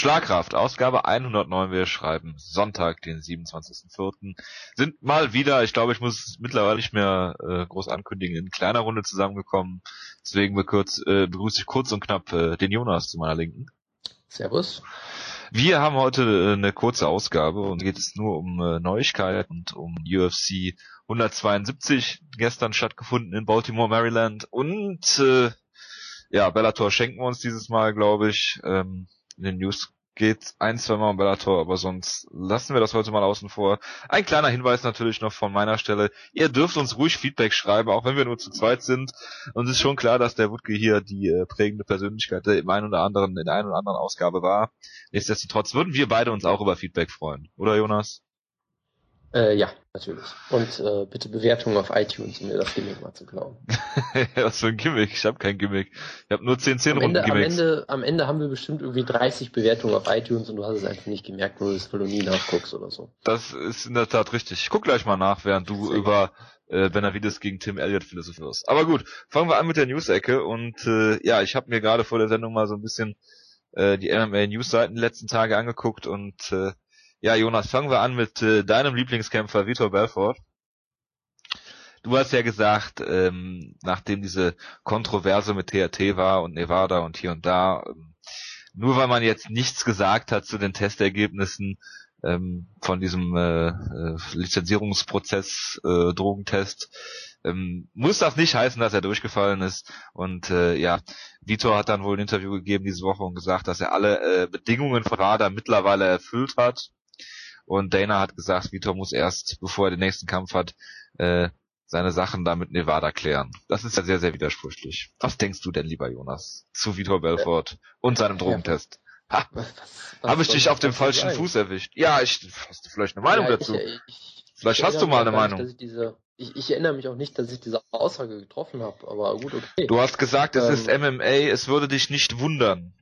Schlagkraft, Ausgabe 109. Wir schreiben Sonntag, den 27.04. Sind mal wieder, ich glaube, ich muss mittlerweile nicht mehr äh, groß ankündigen, in kleiner Runde zusammengekommen. Deswegen kurz, äh, begrüße ich kurz und knapp äh, den Jonas zu meiner Linken. Servus. Wir haben heute äh, eine kurze Ausgabe und geht es nur um äh, Neuigkeiten und um UFC 172, gestern stattgefunden in Baltimore, Maryland und äh, ja, Bellator schenken wir uns dieses Mal, glaube ich. Ähm, in den News geht ein, zwei Mal um Bellator, aber sonst lassen wir das heute mal außen vor. Ein kleiner Hinweis natürlich noch von meiner Stelle. Ihr dürft uns ruhig Feedback schreiben, auch wenn wir nur zu zweit sind. Und es ist schon klar, dass der Wutke hier die äh, prägende Persönlichkeit im einen oder anderen, in der einen oder anderen Ausgabe war. Nichtsdestotrotz würden wir beide uns auch über Feedback freuen. Oder Jonas? Äh, ja, natürlich. Und äh, bitte Bewertungen auf iTunes, um mir das Gimmick mal zu klauen. Was für ein Gimmick? Ich habe kein Gimmick. Ich habe nur 10 10 Runden am Ende, am Ende haben wir bestimmt irgendwie 30 Bewertungen auf iTunes und du hast es einfach nicht gemerkt, weil du nie nachguckst oder so. Das ist in der Tat richtig. Ich guck gleich mal nach, während du über äh, Benavides gegen Tim Elliott philosophierst. Aber gut, fangen wir an mit der News-Ecke und äh, ja, ich habe mir gerade vor der Sendung mal so ein bisschen äh, die MMA News-Seiten letzten Tage angeguckt und äh, ja, Jonas, fangen wir an mit äh, deinem Lieblingskämpfer Vitor Belfort. Du hast ja gesagt, ähm, nachdem diese Kontroverse mit TRT war und Nevada und hier und da, ähm, nur weil man jetzt nichts gesagt hat zu den Testergebnissen ähm, von diesem äh, äh, Lizenzierungsprozess, äh, Drogentest, ähm, muss das nicht heißen, dass er durchgefallen ist. Und äh, ja, Vitor hat dann wohl ein Interview gegeben diese Woche und gesagt, dass er alle äh, Bedingungen von RADA mittlerweile erfüllt hat. Und Dana hat gesagt, Vitor muss erst, bevor er den nächsten Kampf hat, äh, seine Sachen da mit Nevada klären. Das ist ja sehr, sehr widersprüchlich. Was denkst du denn, lieber Jonas, zu Vitor Belfort und seinem Drogentest? Ha, Habe ich dich auf dem falschen? Fuß erwischt? Ja, ich hast du vielleicht eine Meinung ja, dazu? Ich, ich, vielleicht hast du mal eine Meinung. Nicht, ich, diese, ich, erinnere mich auch nicht, dass ich diese Aussage getroffen habe, aber gut, okay. Du hast gesagt, es ähm, ist MMA, es würde dich nicht wundern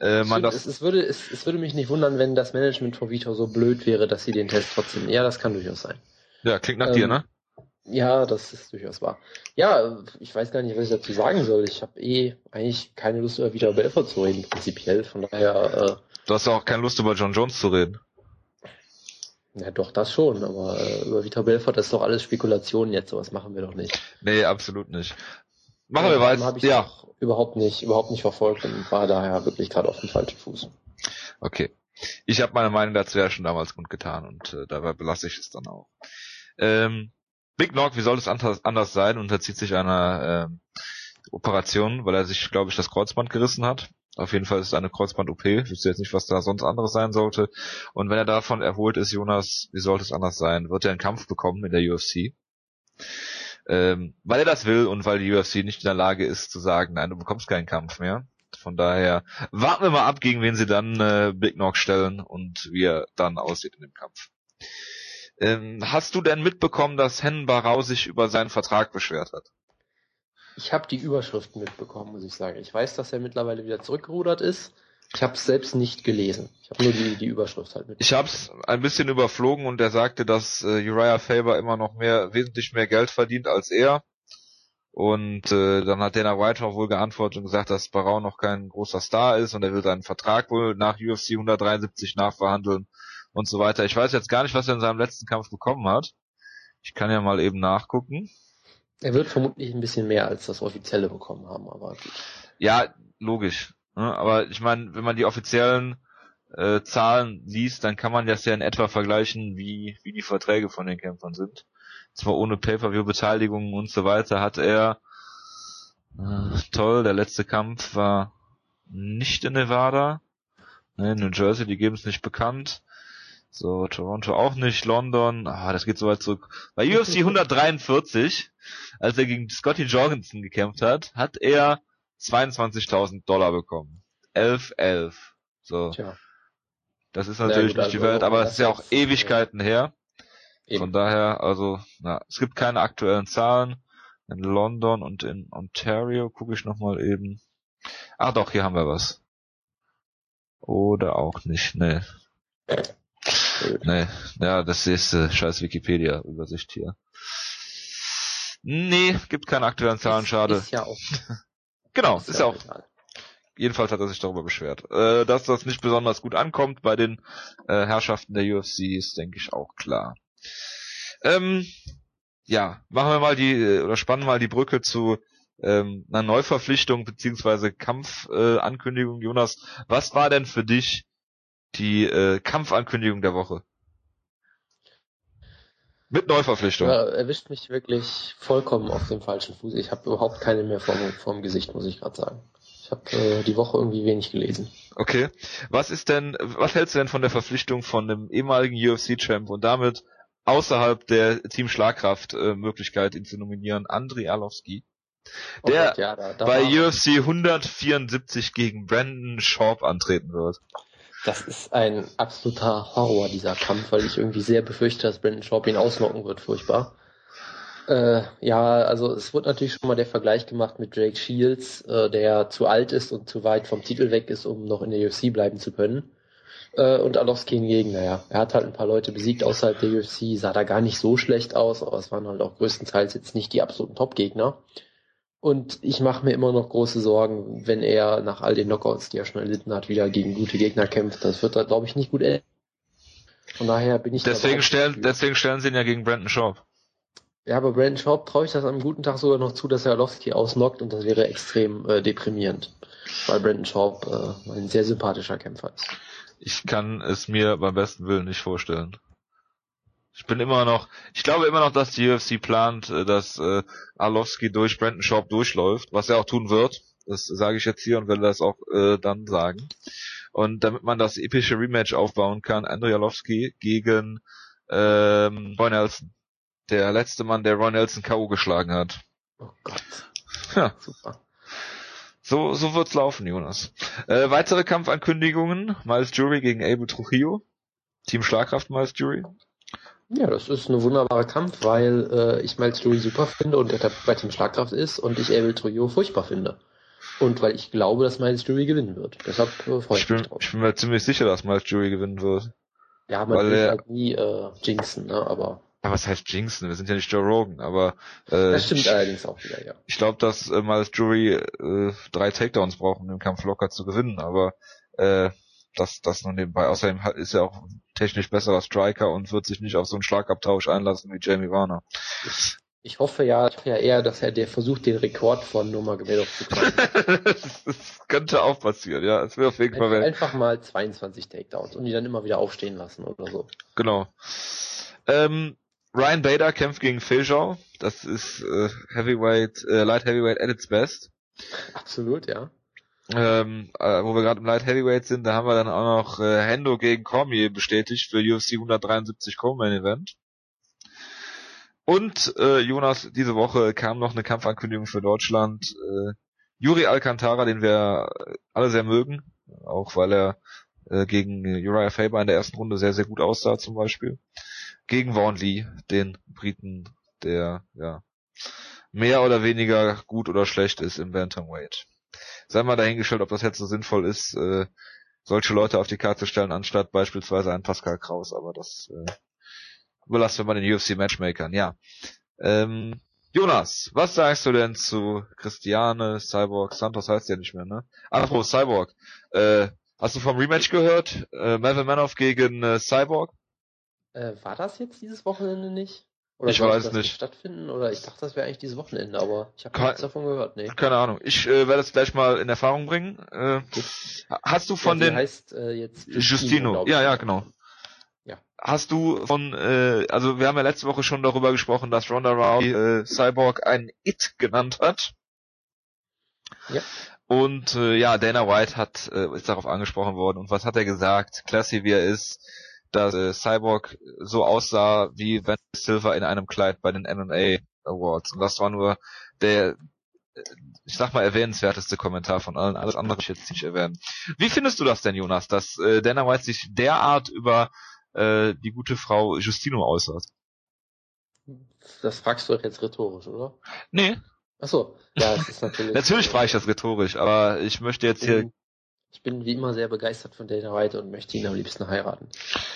äh, man das. Es, es, würde, es, es würde mich nicht wundern, wenn das Management von Vitor so blöd wäre, dass sie den Test trotzdem. Ja, das kann durchaus sein. Ja, klingt nach ähm, dir, ne? Ja, das ist durchaus wahr. Ja, ich weiß gar nicht, was ich dazu sagen soll. Ich habe eh eigentlich keine Lust über Vitor Belfort zu reden, prinzipiell. Von daher. Äh, du hast auch keine Lust über John Jones zu reden. Ja, doch, das schon, aber äh, über Vitor Belfort, das ist doch alles Spekulation jetzt, sowas machen wir doch nicht. Nee, absolut nicht. Machen wir weiter. Habe ich ja. überhaupt nicht, überhaupt nicht verfolgt und war daher wirklich gerade auf dem falschen Fuß. Okay. Ich habe meine Meinung dazu ja schon damals kundgetan und äh, dabei belasse ich es dann auch. Ähm, Big Knock, wie soll es anders, anders sein, unterzieht sich einer ähm, Operation, weil er sich, glaube ich, das Kreuzband gerissen hat. Auf jeden Fall ist es eine Kreuzband-OP. Ich wüsste jetzt nicht, was da sonst anderes sein sollte. Und wenn er davon erholt ist, Jonas, wie sollte es anders sein? Wird er einen Kampf bekommen in der UFC? Ähm, weil er das will und weil die UFC nicht in der Lage ist zu sagen, nein, du bekommst keinen Kampf mehr. Von daher warten wir mal ab, gegen wen sie dann äh, Big Knock stellen und wie er dann aussieht in dem Kampf. Ähm, hast du denn mitbekommen, dass Hennen Barau sich über seinen Vertrag beschwert hat? Ich habe die Überschriften mitbekommen, muss ich sagen. Ich weiß, dass er mittlerweile wieder zurückgerudert ist. Ich habe es selbst nicht gelesen. Ich habe nur die, die Überschrift halt mit. Ich habe es ein bisschen überflogen und er sagte, dass äh, Uriah Faber immer noch mehr, wesentlich mehr Geld verdient als er. Und äh, dann hat Dana White auch wohl geantwortet und gesagt, dass Barau noch kein großer Star ist und er will seinen Vertrag wohl nach UFC 173 nachverhandeln und so weiter. Ich weiß jetzt gar nicht, was er in seinem letzten Kampf bekommen hat. Ich kann ja mal eben nachgucken. Er wird vermutlich ein bisschen mehr als das offizielle bekommen haben, aber gut. Ja, logisch. Ne? Aber ich meine, wenn man die offiziellen äh, Zahlen liest, dann kann man das ja in etwa vergleichen, wie, wie die Verträge von den Kämpfern sind. Zwar ohne Pay-Per-View-Beteiligung und so weiter hat er äh, toll, der letzte Kampf war nicht in Nevada. Ne, New Jersey, die geben es nicht bekannt. So, Toronto auch nicht, London, ah, das geht so weit zurück. Bei UFC 143, als er gegen Scotty Jorgensen gekämpft hat, hat er 22.000 Dollar bekommen. 11, 11. So. Tja. Das ist natürlich gut, nicht die also Welt, aber es ist ja auch Ewigkeiten ja. her. Eben. Von daher, also, na, es gibt keine aktuellen Zahlen. In London und in Ontario gucke ich nochmal eben. Ach doch, hier haben wir was. Oder auch nicht, ne. Nee, ja, das ist äh, scheiß Wikipedia-Übersicht hier. Nee, gibt keine aktuellen Zahlen, schade. Ist ja auch Genau, ist, ist ja auch. Egal. Jedenfalls hat er sich darüber beschwert. Äh, dass das nicht besonders gut ankommt bei den äh, Herrschaften der UFC, ist, denke ich, auch klar. Ähm, ja, machen wir mal die, äh, oder spannen mal die Brücke zu ähm, einer Neuverpflichtung beziehungsweise Kampfankündigung. Äh, Jonas, was war denn für dich die äh, Kampfankündigung der Woche? Mit Neuverpflichtung. Ja, erwischt mich wirklich vollkommen auf dem falschen Fuß. Ich habe überhaupt keine mehr vorm, vorm Gesicht, muss ich gerade sagen. Ich habe äh, die Woche irgendwie wenig gelesen. Okay. Was ist denn, was hältst du denn von der Verpflichtung von dem ehemaligen UFC-Champ und damit außerhalb der Team Schlagkraft äh, Möglichkeit, ihn zu nominieren, Andrei Arlovski? Oh der oh Gott, ja, da, da bei UFC 174 gegen Brandon Sharp antreten wird. Das ist ein absoluter Horror, dieser Kampf, weil ich irgendwie sehr befürchte, dass Brandon Sharp ihn ausnocken wird, furchtbar. Äh, ja, also es wird natürlich schon mal der Vergleich gemacht mit Jake Shields, äh, der zu alt ist und zu weit vom Titel weg ist, um noch in der UFC bleiben zu können. Äh, und Alowski hingegen, naja, er hat halt ein paar Leute besiegt außerhalb der UFC, sah da gar nicht so schlecht aus, aber es waren halt auch größtenteils jetzt nicht die absoluten Top-Gegner. Und ich mache mir immer noch große Sorgen, wenn er nach all den Knockouts, die er schon erlitten hat, wieder gegen gute Gegner kämpft. Das wird da, glaube ich, nicht gut enden. Von daher bin ich deswegen stellen, deswegen stellen sie ihn ja gegen Brandon Schaub. Ja, aber Brandon Schaub traue ich das am guten Tag sogar noch zu, dass er Arlovski ausnockt und das wäre extrem äh, deprimierend, weil Brandon Schaub äh, ein sehr sympathischer Kämpfer ist. Ich kann es mir beim besten Willen nicht vorstellen. Ich bin immer noch, ich glaube immer noch, dass die UFC plant, äh, dass äh, Arlovski durch Brandon Schaub durchläuft, was er auch tun wird. Das sage ich jetzt hier und werde das auch äh, dann sagen. Und damit man das epische Rematch aufbauen kann, Andrei Arlovski gegen ähm, Roy Nelson. Der letzte Mann, der Roy Nelson K.O. geschlagen hat. Oh Gott. Ja. Super. So, so wird's laufen, Jonas. Äh, weitere Kampfankündigungen. Miles Jury gegen Abel Trujillo. Team Schlagkraft Miles Jury. Ja, das ist ein wunderbarer Kampf, weil äh, ich Miles Jury super finde und er bei Team Schlagkraft ist und ich Abel Trujillo furchtbar finde. Und weil ich glaube, dass Miles Jury gewinnen wird. Deshalb äh, freue ich, ich mich drauf. Ich bin mir ziemlich sicher, dass Miles Jury gewinnen wird. Ja, man will halt nie äh, jinxen, ne? aber ja, was heißt jinxen? Wir sind ja nicht Joe Rogan, aber äh, das stimmt ich, allerdings auch wieder, ja. Ich glaube, dass äh, Miles Jury äh, drei Takedowns braucht, um den Kampf locker zu gewinnen, aber äh, das, das nur nebenbei. Außerdem ist er auch technisch besserer Striker und wird sich nicht auf so einen Schlagabtausch einlassen wie Jamie Warner. Ich, hoffe ja, ich hoffe ja eher, dass er der versucht, den Rekord von Nurmagomedov zu knacken. das, das könnte auch passieren, ja. Es wäre auf jeden Fall einfach, einfach mal 22 Takedowns und die dann immer wieder aufstehen lassen oder so. Genau. Ähm, Ryan Bader kämpft gegen Phil Das ist äh, Heavyweight, äh, Light Heavyweight at its best. Absolut, ja. Ähm, äh, wo wir gerade im Light Heavyweight sind, da haben wir dann auch noch äh, Hendo gegen Cormier bestätigt für UFC 173 Co-Main Event. Und äh, Jonas, diese Woche kam noch eine Kampfankündigung für Deutschland. Äh, Juri Alcantara, den wir alle sehr mögen, auch weil er äh, gegen Uriah Faber in der ersten Runde sehr, sehr gut aussah zum Beispiel gegen Vaughan den Briten, der ja mehr oder weniger gut oder schlecht ist im Bantamweight. Sei mal dahingestellt, ob das jetzt so sinnvoll ist, äh, solche Leute auf die Karte stellen, anstatt beispielsweise einen Pascal Kraus, aber das äh, überlassen wir mal den UFC Matchmakern, ja. Ähm, Jonas, was sagst du denn zu Christiane, Cyborg, Santos heißt ja nicht mehr, ne? Apropos Cyborg, äh, hast du vom Rematch gehört? Äh, Melvin Manoff gegen äh, Cyborg? Äh, war das jetzt dieses Wochenende nicht? Oder ich weiß das nicht. stattfinden? Oder ich dachte, das wäre eigentlich dieses Wochenende, aber ich habe nichts davon gehört. Nee. Keine Ahnung. Ich äh, werde es gleich mal in Erfahrung bringen. Äh, hast du von ja, den heißt äh, jetzt Justino? Justino. Ja, ja, genau. Ja. Hast du von, äh, also wir haben ja letzte Woche schon darüber gesprochen, dass Ronda Rousey äh, Cyborg ein It genannt hat. Ja. Und äh, ja, Dana White hat äh, ist darauf angesprochen worden. Und was hat er gesagt? Classy wie er ist dass äh, Cyborg so aussah wie Van Silver in einem Kleid bei den MMA Awards. Und das war nur der, ich sag mal, erwähnenswerteste Kommentar von allen. Alles andere ich jetzt nicht erwähnen. Wie findest du das denn, Jonas, dass äh, Dana White sich derart über äh, die gute Frau Justino äußert? Das fragst du doch jetzt rhetorisch, oder? Nee. Ach so, ja, es ist natürlich. natürlich frage ich das rhetorisch, aber ich möchte jetzt hier ich bin wie immer sehr begeistert von Dana White und möchte ihn am liebsten heiraten.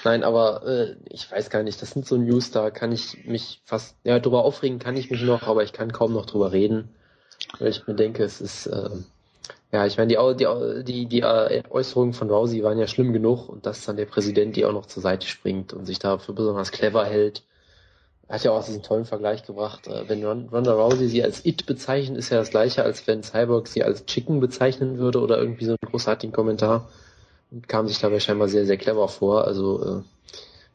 Nein, aber äh, ich weiß gar nicht, das sind so News, da kann ich mich fast, ja, drüber aufregen kann ich mich noch, aber ich kann kaum noch drüber reden, weil ich mir denke, es ist, äh, Ja, ich meine, die, die, die, die äh, Äußerungen von Rousey waren ja schlimm genug und dass dann der Präsident die auch noch zur Seite springt und sich dafür besonders clever hält. Hat ja auch diesen tollen Vergleich gebracht. Äh, wenn Ronda Rousey sie als It bezeichnet, ist ja das gleiche, als wenn Cyborg sie als Chicken bezeichnen würde oder irgendwie so einen großartigen Kommentar. Und kam sich dabei scheinbar sehr, sehr clever vor. Also,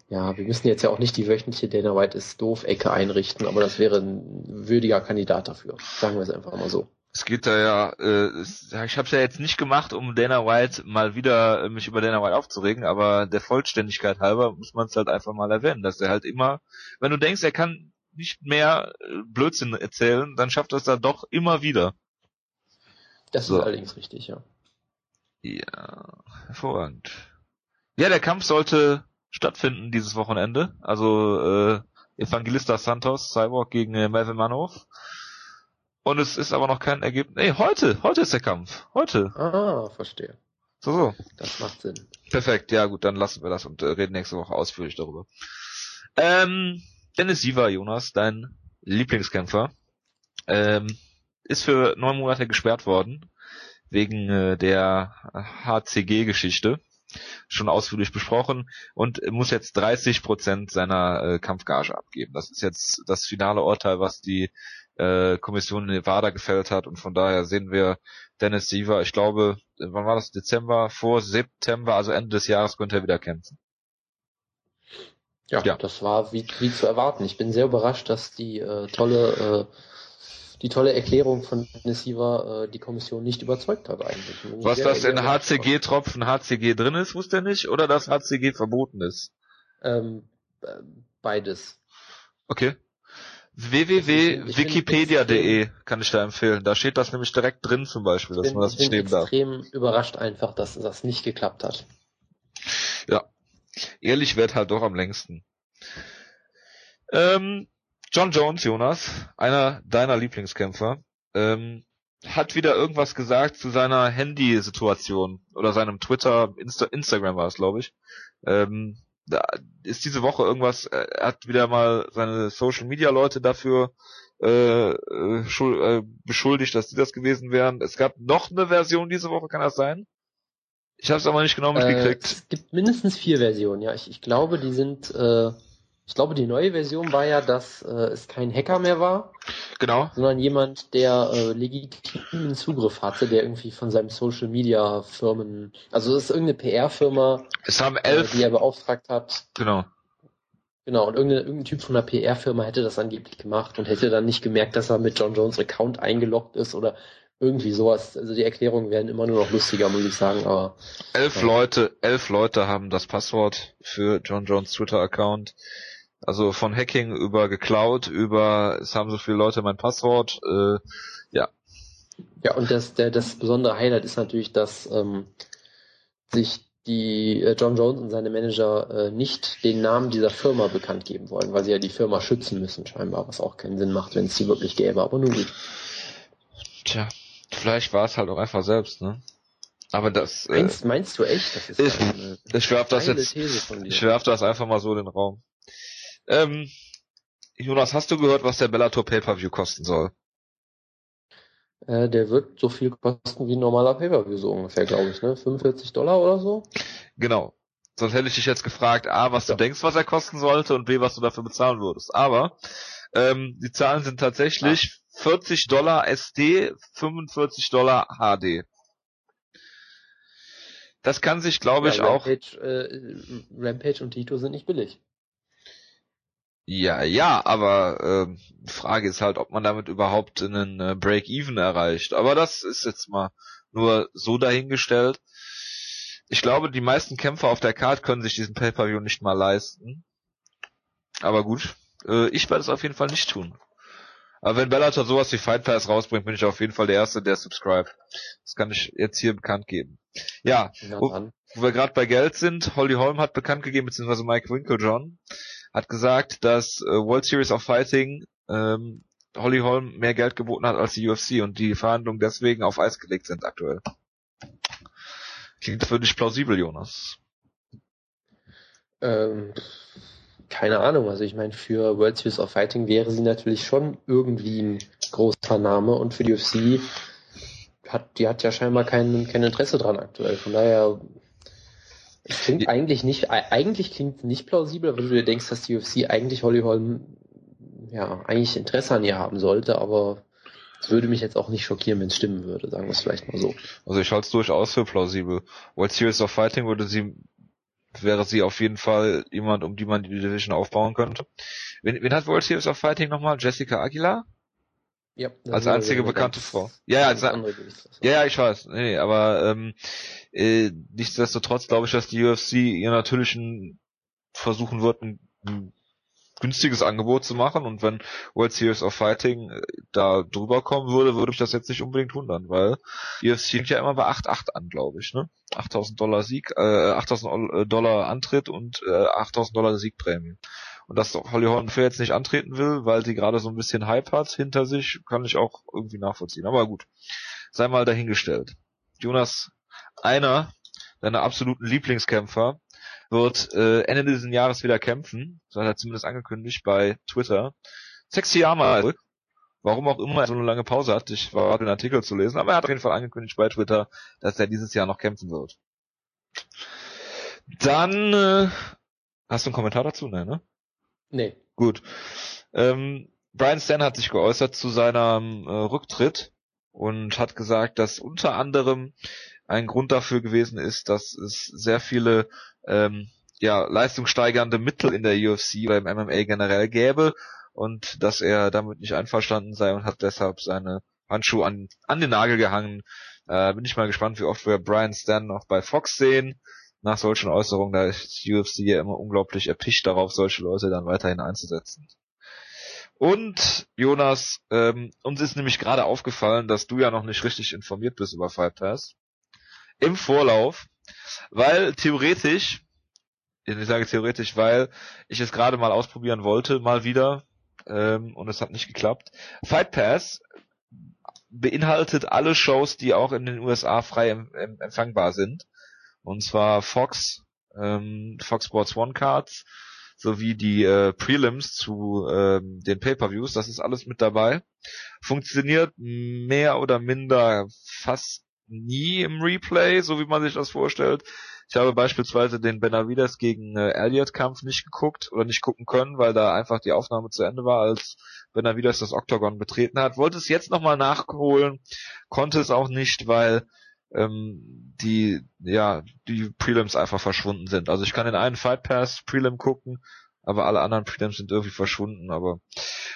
äh, ja, wir müssen jetzt ja auch nicht die wöchentliche Dana White ist doof Ecke einrichten, aber das wäre ein würdiger Kandidat dafür. Sagen wir es einfach mal so es geht da ja, äh, ich habe es ja jetzt nicht gemacht, um Dana White mal wieder äh, mich über Dana White aufzuregen, aber der Vollständigkeit halber muss man es halt einfach mal erwähnen, dass er halt immer, wenn du denkst, er kann nicht mehr äh, Blödsinn erzählen, dann schafft er es da doch immer wieder. Das so. ist allerdings richtig, ja. Ja, hervorragend. Ja, der Kampf sollte stattfinden dieses Wochenende. Also äh, Evangelista Santos, Cyborg gegen äh, Melvin Manhoff. Und es ist aber noch kein Ergebnis. Nee, heute, heute ist der Kampf. Heute. Ah, verstehe. So, so. Das macht Sinn. Perfekt, ja gut, dann lassen wir das und äh, reden nächste Woche ausführlich darüber. Ähm, Dennis Siever, Jonas, dein Lieblingskämpfer, ähm, ist für neun Monate gesperrt worden wegen äh, der HCG-Geschichte schon ausführlich besprochen und muss jetzt 30 Prozent seiner äh, Kampfgage abgeben. Das ist jetzt das finale Urteil, was die äh, Kommission in Nevada gefällt hat und von daher sehen wir Dennis Siever, ich glaube, wann war das? Dezember, vor September, also Ende des Jahres könnte er wieder kämpfen. Ja, ja. das war wie, wie zu erwarten. Ich bin sehr überrascht, dass die äh, tolle äh, die tolle Erklärung von Dennis Siever äh, die Kommission nicht überzeugt hat eigentlich. Was das in HCG-Tropfen HCG drin ist, wusste er nicht, oder dass HCG verboten ist? Ähm, äh, beides. Okay www.wikipedia.de kann ich da empfehlen. Da steht das nämlich direkt drin zum Beispiel, dass bin, man das nicht nehmen darf. Ich bin extrem überrascht einfach, dass das nicht geklappt hat. Ja. Ehrlich wird halt doch am längsten. Ähm, John Jones, Jonas, einer deiner Lieblingskämpfer, ähm, hat wieder irgendwas gesagt zu seiner Handy-Situation oder seinem Twitter, Insta Instagram war es, glaube ich. Ähm, da ist diese Woche irgendwas, er hat wieder mal seine Social Media Leute dafür äh, äh, äh, beschuldigt, dass die das gewesen wären. Es gab noch eine Version diese Woche, kann das sein? Ich habe es aber nicht genau mitgekriegt. Äh, es gibt mindestens vier Versionen, ja. Ich, ich glaube, die sind äh, ich glaube, die neue Version war ja, dass äh, es kein Hacker mehr war. Genau. Sondern jemand, der äh, legitimen Zugriff hatte, der irgendwie von seinem Social Media Firmen, also es ist irgendeine PR-Firma, äh, die er beauftragt hat. Genau. Genau, und irgendein, irgendein Typ von einer PR-Firma hätte das angeblich gemacht und hätte dann nicht gemerkt, dass er mit John Jones Account eingeloggt ist oder irgendwie sowas. Also die Erklärungen werden immer nur noch lustiger, muss ich sagen, aber. Elf ja. Leute, elf Leute haben das Passwort für John Jones Twitter-Account. Also von Hacking über geklaut, über es haben so viele Leute mein Passwort, äh, ja. Ja, und das, der, das besondere Highlight ist natürlich, dass ähm, sich die äh, John Jones und seine Manager äh, nicht den Namen dieser Firma bekannt geben wollen, weil sie ja die Firma schützen müssen, scheinbar, was auch keinen Sinn macht, wenn es sie wirklich gäbe, aber nun gut. Tja, vielleicht war es halt auch einfach selbst, ne? Aber das. Äh, meinst, meinst du echt? Das ist ich, eine, ich werf das jetzt. Ich werf das einfach mal so in den Raum. Ähm, Jonas, hast du gehört, was der Bellator Pay-Per-View kosten soll? Äh, der wird so viel kosten wie ein normaler Pay-Per-View, so ungefähr, glaube ich, ne? 45 Dollar oder so? Genau. Sonst hätte ich dich jetzt gefragt, A, was ja. du denkst, was er kosten sollte und B, was du dafür bezahlen würdest. Aber ähm, die Zahlen sind tatsächlich ah. 40 Dollar SD, 45 Dollar HD. Das kann sich, glaube ja, ich, Rampage, auch. Äh, Rampage und Tito sind nicht billig. Ja, ja, aber äh, Frage ist halt, ob man damit überhaupt einen äh, Break-Even erreicht. Aber das ist jetzt mal nur so dahingestellt. Ich glaube, die meisten Kämpfer auf der Card können sich diesen Pay-Per-View nicht mal leisten. Aber gut, äh, ich werde es auf jeden Fall nicht tun. Aber wenn Bellator sowas wie Fight Pass rausbringt, bin ich auf jeden Fall der Erste, der subscribt. Das kann ich jetzt hier bekannt geben. Ja, wo, wo wir gerade bei Geld sind, Holly Holm hat bekannt gegeben, beziehungsweise Mike Winklejohn, hat gesagt, dass äh, World Series of Fighting ähm, Holly Holm mehr Geld geboten hat als die UFC und die Verhandlungen deswegen auf Eis gelegt sind aktuell. Klingt für dich plausibel, Jonas? Ähm, keine Ahnung. Also ich meine, für World Series of Fighting wäre sie natürlich schon irgendwie ein großer Name und für die UFC hat, die hat ja scheinbar kein, kein Interesse dran aktuell. Von daher, klingt eigentlich nicht, eigentlich klingt nicht plausibel, wenn du dir denkst, dass die UFC eigentlich Holly Holm, ja, eigentlich Interesse an ihr haben sollte, aber es würde mich jetzt auch nicht schockieren, wenn es stimmen würde, sagen wir es vielleicht mal so. Also ich halte es durchaus für plausibel. World Series of Fighting würde sie, wäre sie auf jeden Fall jemand, um die man die Division aufbauen könnte. Wen, wen hat World Series of Fighting nochmal? Jessica Aguilar? Ja, als einzige bekannte Frau. Ja, ja, als, ja, ja, ich weiß. Nee, nee, aber ähm, äh, nichtsdestotrotz glaube ich, dass die UFC ihr natürlichen versuchen wird, ein, ein günstiges Angebot zu machen und wenn World Series of Fighting äh, da drüber kommen würde, würde mich das jetzt nicht unbedingt wundern, weil UFC fängt ja immer bei 8,8 an, glaube ich, ne? 8000 Dollar Sieg, äh, 8000 Dollar Antritt und äh, 8000 Dollar Siegprämie. Und dass Holly Holm für jetzt nicht antreten will, weil sie gerade so ein bisschen Hype hat hinter sich, kann ich auch irgendwie nachvollziehen. Aber gut, sei mal dahingestellt. Jonas, einer deiner absoluten Lieblingskämpfer, wird äh, Ende dieses Jahres wieder kämpfen. Das hat er zumindest angekündigt bei Twitter. Sexy Jahre zurück. Warum auch immer er so eine lange Pause hat. Ich war den Artikel zu lesen, aber er hat auf jeden Fall angekündigt bei Twitter, dass er dieses Jahr noch kämpfen wird. Dann äh, hast du einen Kommentar dazu? Nein, ne? Nee. Gut. Ähm, Brian Stan hat sich geäußert zu seinem äh, Rücktritt und hat gesagt, dass unter anderem ein Grund dafür gewesen ist, dass es sehr viele ähm, ja, leistungssteigernde Mittel in der UFC oder im MMA generell gäbe und dass er damit nicht einverstanden sei und hat deshalb seine Handschuhe an, an den Nagel gehangen. Äh, bin ich mal gespannt, wie oft wir Brian Stan noch bei Fox sehen nach solchen Äußerungen, da ist UFC ja immer unglaublich erpicht darauf, solche Leute dann weiterhin einzusetzen. Und Jonas, ähm, uns ist nämlich gerade aufgefallen, dass du ja noch nicht richtig informiert bist über Fight Pass. Im Vorlauf, weil theoretisch, ich sage theoretisch, weil ich es gerade mal ausprobieren wollte, mal wieder, ähm, und es hat nicht geklappt. Fight Pass beinhaltet alle Shows, die auch in den USA frei em em empfangbar sind und zwar Fox, ähm, Fox Sports One Cards sowie die äh, Prelims zu ähm, den Pay-per-Views, das ist alles mit dabei. Funktioniert mehr oder minder fast nie im Replay, so wie man sich das vorstellt. Ich habe beispielsweise den Benavides gegen äh, Elliott Kampf nicht geguckt oder nicht gucken können, weil da einfach die Aufnahme zu Ende war, als Benavides das Octagon betreten hat. Wollte es jetzt nochmal nachholen, konnte es auch nicht, weil ähm, die ja die Prelims einfach verschwunden sind. Also ich kann in einen Fight Pass Prelim gucken, aber alle anderen Prelims sind irgendwie verschwunden. Aber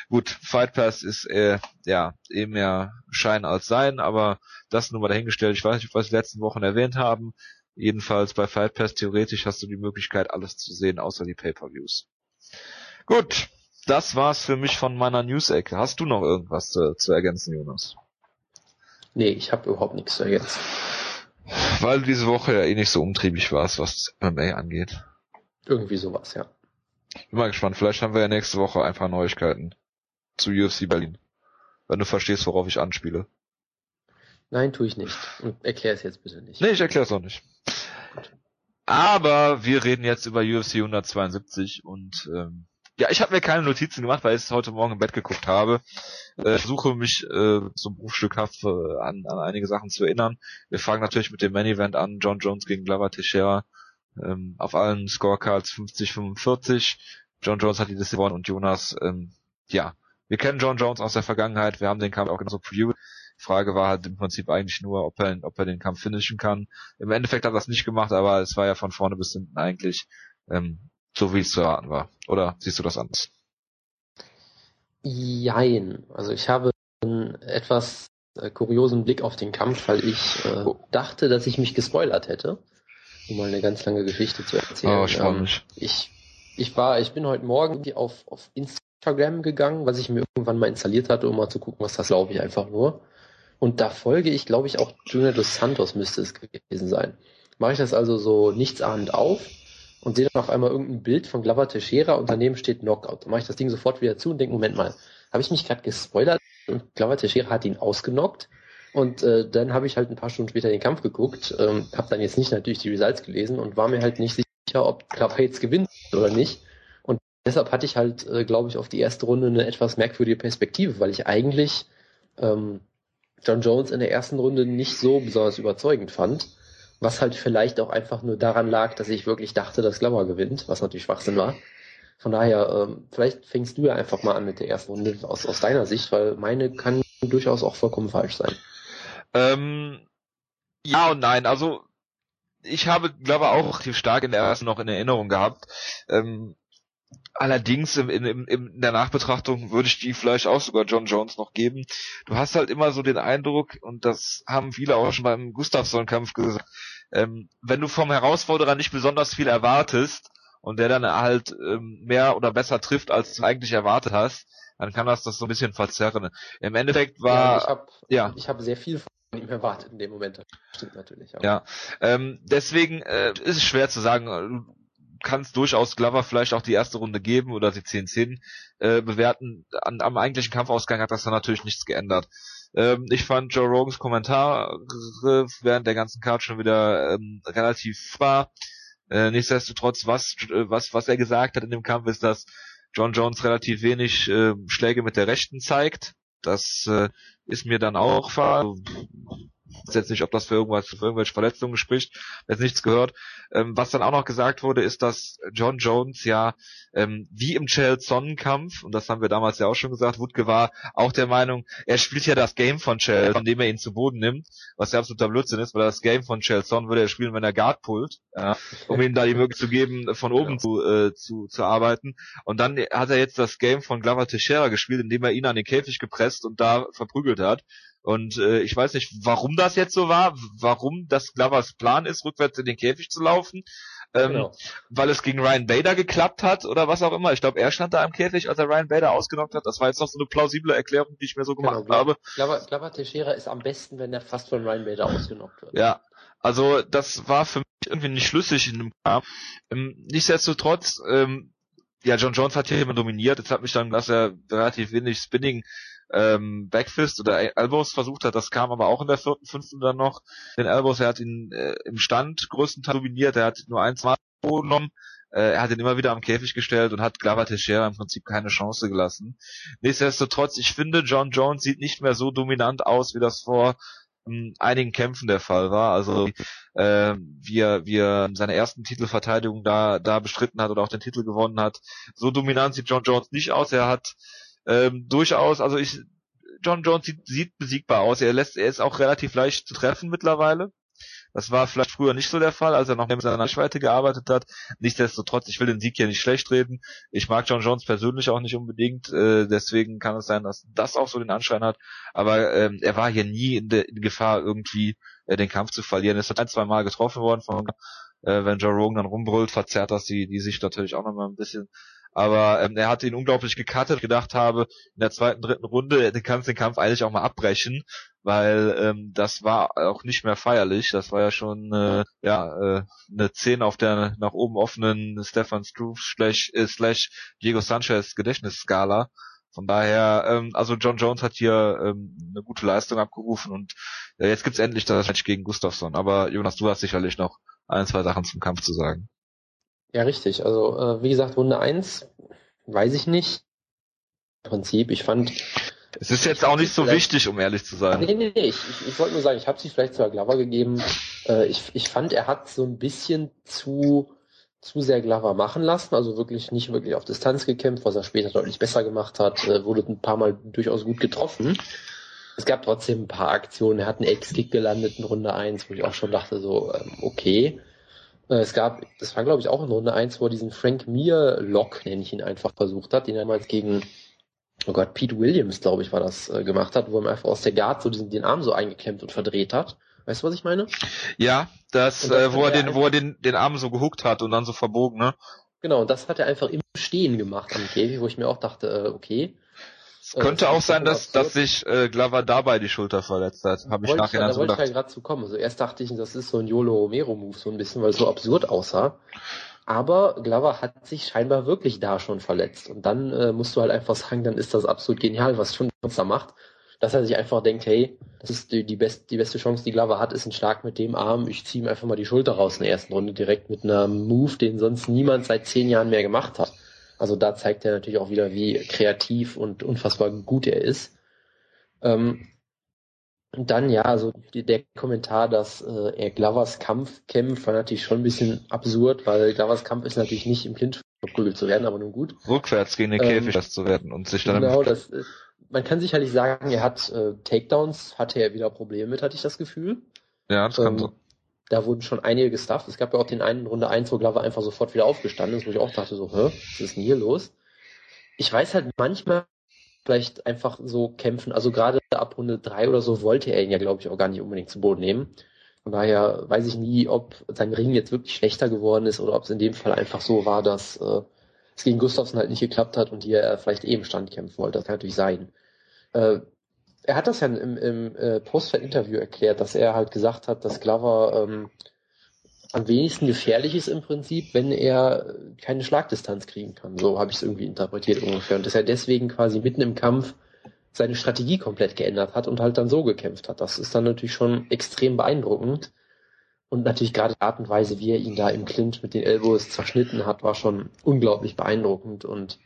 gut, Fight Pass ist äh, ja eh mehr Schein als Sein, aber das nur mal dahingestellt. Ich weiß nicht, was wir letzten Wochen erwähnt haben. Jedenfalls bei Fight Pass theoretisch hast du die Möglichkeit, alles zu sehen, außer die Pay-per-Views. Gut, das war's für mich von meiner News-Ecke. Hast du noch irgendwas zu, zu ergänzen, Jonas? Nee, ich habe überhaupt nichts zu ergänzen. Weil du diese Woche ja eh nicht so umtriebig warst, was MMA angeht. Irgendwie sowas, ja. Bin mal gespannt. Vielleicht haben wir ja nächste Woche ein paar Neuigkeiten zu UFC Berlin. Wenn du verstehst, worauf ich anspiele. Nein, tue ich nicht. Und erklär es jetzt bitte nicht. Nee, ich erkläre es auch nicht. Aber wir reden jetzt über UFC 172 und ähm, ja, ich habe mir keine Notizen gemacht, weil ich es heute Morgen im Bett geguckt habe. Äh, versuche mich äh, so bruchstückhaft äh, an, an einige Sachen zu erinnern. Wir fangen natürlich mit dem Main Event an, John Jones gegen Glover Teixeira. Ähm, auf allen Scorecards 50-45. John Jones hat die Liste gewonnen und Jonas, ähm, ja, wir kennen John Jones aus der Vergangenheit, wir haben den Kampf auch genauso previewed. Die Frage war halt im Prinzip eigentlich nur, ob er, ob er den Kampf finishen kann. Im Endeffekt hat er das nicht gemacht, aber es war ja von vorne bis hinten eigentlich ähm, so wie es zu erwarten war. Oder siehst du das anders? Jein. Also ich habe einen etwas äh, kuriosen Blick auf den Kampf, weil ich äh, oh. dachte, dass ich mich gespoilert hätte. Um mal eine ganz lange Geschichte zu erzählen. Oh, spannend. Ähm, ich, ich war, ich bin heute Morgen auf, auf Instagram gegangen, was ich mir irgendwann mal installiert hatte, um mal zu gucken, was das glaube ich einfach nur. Und da folge ich, glaube ich, auch Junior dos Santos müsste es gewesen sein. Mache ich das also so nichtsahnend auf und sehe dann auf einmal irgendein Bild von Glover Teixeira und daneben steht Knockout. Dann mache ich das Ding sofort wieder zu und denke, Moment mal, habe ich mich gerade gespoilert und Glover Teixeira hat ihn ausgenockt und äh, dann habe ich halt ein paar Stunden später den Kampf geguckt, ähm, habe dann jetzt nicht natürlich die Results gelesen und war mir halt nicht sicher, ob Glover jetzt gewinnt oder nicht. Und deshalb hatte ich halt, äh, glaube ich, auf die erste Runde eine etwas merkwürdige Perspektive, weil ich eigentlich ähm, John Jones in der ersten Runde nicht so besonders überzeugend fand. Was halt vielleicht auch einfach nur daran lag, dass ich wirklich dachte, dass Glover gewinnt, was natürlich Schwachsinn war. Von daher, ähm, vielleicht fängst du ja einfach mal an mit der ersten Runde aus, aus deiner Sicht, weil meine kann durchaus auch vollkommen falsch sein. Ähm, ja und nein, also ich habe, glaube auch relativ stark in der ersten noch in Erinnerung gehabt. Ähm, allerdings im, im, in der Nachbetrachtung würde ich die vielleicht auch sogar John Jones noch geben. Du hast halt immer so den Eindruck, und das haben viele auch schon beim Gustafsson-Kampf gesagt, ähm, wenn du vom Herausforderer nicht besonders viel erwartest und der dann halt ähm, mehr oder besser trifft, als du eigentlich erwartet hast, dann kann das das so ein bisschen verzerren. Im Endeffekt war ja, ich habe ja. ich hab sehr viel von ihm erwartet in dem Moment. Stimmt natürlich. Ja, ja ähm, deswegen äh, ist es schwer zu sagen. Du kannst durchaus Glover vielleicht auch die erste Runde geben oder die 10-10 äh, bewerten. An, am eigentlichen Kampfausgang hat das dann natürlich nichts geändert. Ähm, ich fand Joe Rogans Kommentar während der ganzen Card schon wieder ähm, relativ wahr. Äh, nichtsdestotrotz, was, äh, was, was er gesagt hat in dem Kampf ist, dass John Jones relativ wenig äh, Schläge mit der Rechten zeigt. Das äh, ist mir dann auch wahr. Ich weiß jetzt nicht, ob das für irgendwas, für irgendwelche Verletzungen spricht, jetzt nichts gehört. Ähm, was dann auch noch gesagt wurde, ist, dass John Jones ja ähm, wie im Chael Sonnenkampf, und das haben wir damals ja auch schon gesagt, Wutke war auch der Meinung, er spielt ja das Game von Chael, von dem er ihn zu Boden nimmt, was ja absoluter Blödsinn ist, weil das Game von Chael Son würde er spielen, wenn er Guard pullt, ja, um ihm da die Möglichkeit zu geben, von oben ja. zu, äh, zu, zu arbeiten. Und dann hat er jetzt das Game von Glover Teixeira gespielt, indem er ihn an den Käfig gepresst und da verprügelt hat. Und äh, ich weiß nicht, warum das jetzt so war, warum das Glovers Plan ist, rückwärts in den Käfig zu laufen. Ähm, genau. Weil es gegen Ryan Bader geklappt hat oder was auch immer. Ich glaube, er stand da im Käfig, als er Ryan Bader ausgenockt hat. Das war jetzt noch so eine plausible Erklärung, die ich mir so gemacht genau. habe. Glover, Glover Teixeira ist am besten, wenn er fast von Ryan Bader ausgenockt wird. Ja, also das war für mich irgendwie nicht schlüssig in dem Kampf. Ähm, nichtsdestotrotz, ähm, ja, John Jones hat hier immer dominiert. Jetzt hat mich dann, dass er relativ wenig Spinning ähm, Backfist oder Elbows versucht hat. Das kam aber auch in der vierten, fünften dann noch. Den Elbows, er hat ihn äh, im Stand größtenteils dominiert. Er hat nur ein, zwei genommen. Äh, er hat ihn immer wieder am Käfig gestellt und hat Glover Teixeira im Prinzip keine Chance gelassen. Nichtsdestotrotz, ich finde, John Jones sieht nicht mehr so dominant aus, wie das vor ähm, einigen Kämpfen der Fall war. Also äh, wie er, wie er seine ersten Titelverteidigung da, da bestritten hat oder auch den Titel gewonnen hat. So dominant sieht John Jones nicht aus. Er hat ähm, durchaus, also ich, John Jones sieht, sieht besiegbar aus. Er lässt, er ist auch relativ leicht zu treffen mittlerweile. Das war vielleicht früher nicht so der Fall, als er noch mit seiner Reichweite gearbeitet hat. Nichtsdestotrotz, ich will den Sieg hier nicht schlecht reden. Ich mag John Jones persönlich auch nicht unbedingt, äh, deswegen kann es sein, dass das auch so den Anschein hat. Aber ähm, er war hier nie in, der in Gefahr, irgendwie äh, den Kampf zu verlieren. Es hat ein, zwei Mal getroffen worden von äh, wenn Joe Rogan dann rumbrüllt, verzerrt das die, die Sicht natürlich auch nochmal ein bisschen. Aber ähm, er hat ihn unglaublich gecuttet, gedacht habe, in der zweiten, dritten Runde, du kannst den Kampf eigentlich auch mal abbrechen, weil ähm, das war auch nicht mehr feierlich. Das war ja schon äh, ja äh, eine 10 auf der nach oben offenen Stefan Struve slash, äh, slash Diego Sanchez Gedächtnisskala. Von daher, ähm, also John Jones hat hier ähm, eine gute Leistung abgerufen und äh, jetzt gibt's endlich das Match gegen Gustafsson. Aber Jonas, du hast sicherlich noch ein, zwei Sachen zum Kampf zu sagen. Ja, richtig. Also, äh, wie gesagt, Runde 1, weiß ich nicht. Im Prinzip, ich fand. Es ist jetzt auch nicht so wichtig, um ehrlich zu sein. Nee, nee, nee. Ich, ich, ich wollte nur sagen, ich habe sie vielleicht sogar Glover gegeben. Äh, ich, ich fand, er hat so ein bisschen zu, zu sehr Glover machen lassen. Also wirklich nicht wirklich auf Distanz gekämpft, was er später deutlich besser gemacht hat. Äh, wurde ein paar Mal durchaus gut getroffen. Es gab trotzdem ein paar Aktionen. Er hat einen Ex-Kick gelandet in Runde 1, wo ich auch schon dachte, so, ähm, okay. Äh, es gab, das war glaube ich auch in Runde 1, wo er diesen Frank Mir Lock, nenne ich ihn einfach, versucht hat, den er damals gegen, oh Gott, Pete Williams, glaube ich, war das, äh, gemacht hat, wo er einfach aus der Guard so diesen, den Arm so eingeklemmt und verdreht hat. Weißt du, was ich meine? Ja, das, das äh, wo er den, wo er den, den Arm so gehuckt hat und dann so verbogen, ne? Genau, und das hat er einfach im Stehen gemacht am Käfig, wo ich mir auch dachte, äh, okay. Es könnte auch sein, dass, dass sich äh, Glover dabei die Schulter verletzt hat. Habe ich nachher so gedacht. Da wollte ich ja gerade zu kommen. Also erst dachte ich, das ist so ein Yolo Romero-Move so ein bisschen, weil es so absurd aussah. Aber Glover hat sich scheinbar wirklich da schon verletzt. Und dann äh, musst du halt einfach sagen, dann ist das absolut genial, was schon da macht. Dass er sich einfach denkt, hey, das ist die, die, best, die beste Chance, die Glover hat, ist ein Schlag mit dem Arm. Ich ziehe ihm einfach mal die Schulter raus in der ersten Runde, direkt mit einem Move, den sonst niemand seit zehn Jahren mehr gemacht hat. Also da zeigt er natürlich auch wieder, wie kreativ und unfassbar gut er ist. Ähm, Und dann, ja, also der Kommentar, dass äh, er Glovers Kampf kämpft, war natürlich schon ein bisschen absurd, weil Glovers Kampf ist natürlich nicht im Clinch verprügelt zu werden, aber nun gut. Rückwärts gegen den ähm, Käfig das zu werden und sich dann... Genau, das, äh, man kann sicherlich sagen, er hat äh, Takedowns, hatte er wieder Probleme mit, hatte ich das Gefühl. Ja, das ähm, kann so. Da wurden schon einige gestafft. Es gab ja auch den einen Runde 1, wo Glover einfach sofort wieder aufgestanden ist, wo ich auch dachte so, hä, was ist denn hier los? Ich weiß halt manchmal, vielleicht einfach so kämpfen. Also gerade ab Runde drei oder so wollte er ihn ja, glaube ich, auch gar nicht unbedingt zu Boden nehmen. Von daher weiß ich nie, ob sein Ring jetzt wirklich schlechter geworden ist oder ob es in dem Fall einfach so war, dass äh, es gegen Gustafsson halt nicht geklappt hat und hier er vielleicht eben Stand kämpfen wollte. Das kann natürlich sein. Äh, er hat das ja im, im äh, Post-Interview erklärt, dass er halt gesagt hat, dass Glover ähm, am wenigsten gefährlich ist im Prinzip, wenn er keine Schlagdistanz kriegen kann. So habe ich es irgendwie interpretiert ungefähr. Und dass er deswegen quasi mitten im Kampf seine Strategie komplett geändert hat und halt dann so gekämpft hat. Das ist dann natürlich schon extrem beeindruckend. Und natürlich gerade die Art und Weise, wie er ihn da im Clinch mit den Elbows zerschnitten hat, war schon unglaublich beeindruckend und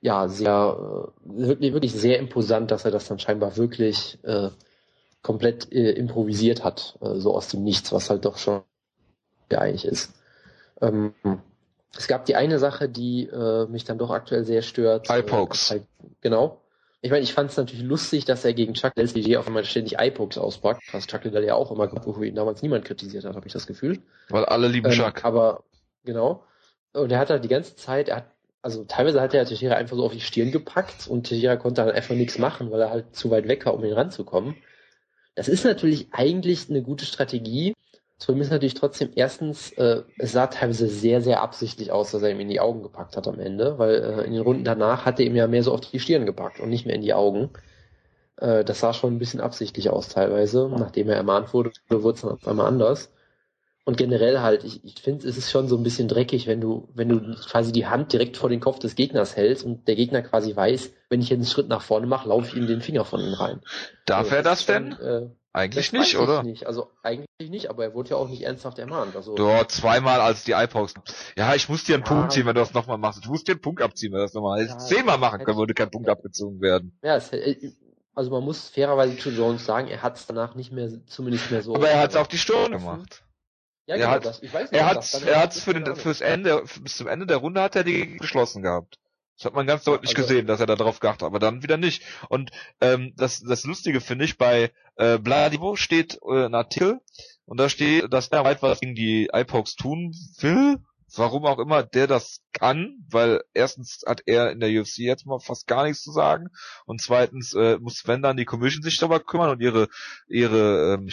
ja, sehr, äh, wirklich, wirklich sehr imposant, dass er das dann scheinbar wirklich äh, komplett äh, improvisiert hat, äh, so aus dem Nichts, was halt doch schon der eigentlich ist. Ähm, es gab die eine Sache, die äh, mich dann doch aktuell sehr stört. Eye-Pokes. Äh, genau. Ich meine, ich fand es natürlich lustig, dass er gegen Chuck Liddell auf einmal ständig Eye-Pokes auspackt, was Chuck Liddell ja auch immer gemacht, wo ihn damals niemand kritisiert hat, habe ich das Gefühl. Weil alle lieben ähm, Chuck. Aber, genau. Und er hat halt die ganze Zeit, er hat, also teilweise hat er Teixeira einfach so auf die Stirn gepackt und Teixeira konnte halt einfach nichts machen, weil er halt zu weit weg war, um ihn ranzukommen. Das ist natürlich eigentlich eine gute Strategie, das Problem ist natürlich trotzdem, erstens, äh, es sah teilweise sehr, sehr absichtlich aus, dass er ihm in die Augen gepackt hat am Ende, weil äh, in den Runden danach hat er ihm ja mehr so auf die Stirn gepackt und nicht mehr in die Augen. Äh, das sah schon ein bisschen absichtlich aus teilweise. Nachdem er ermahnt wurde, wurde es dann auf einmal anders. Und generell halt, ich, ich finde, es ist schon so ein bisschen dreckig, wenn du, wenn du quasi die Hand direkt vor den Kopf des Gegners hältst und der Gegner quasi weiß, wenn ich jetzt einen Schritt nach vorne mache, laufe ich ihm den Finger von ihm rein. Darf also, er das, das denn? Schon, äh, eigentlich das nicht, oder? Nicht. Also eigentlich nicht, aber er wurde ja auch nicht ernsthaft ermahnt. Also Dort zweimal als die iPods. Ja, ich muss dir einen ja, Punkt ziehen, wenn du das nochmal machst. Du musst dir einen Punkt abziehen, wenn du das nochmal ja, zehnmal machen können, würde kein Punkt ja. abgezogen werden. Ja, es, äh, also man muss fairerweise zu Jones sagen, er hat es danach nicht mehr, zumindest mehr so. Aber er hat es auf die Stirn gemacht. Ja, genau, er hat, ich weiß nicht, er hat, er hat's für den, fürs Ende, bis zum Ende der Runde hat er die geschlossen gehabt. Das hat man ganz deutlich also, gesehen, dass er da drauf geachtet hat, aber dann wieder nicht. Und ähm, das, das Lustige finde ich, bei äh, Bladivo steht äh, ein Artikel und da steht, dass er weit was gegen die iPods tun will, warum auch immer der das kann, weil erstens hat er in der UFC jetzt mal fast gar nichts zu sagen und zweitens äh, muss wenn dann die Commission sich darüber kümmern und ihre ihre ähm,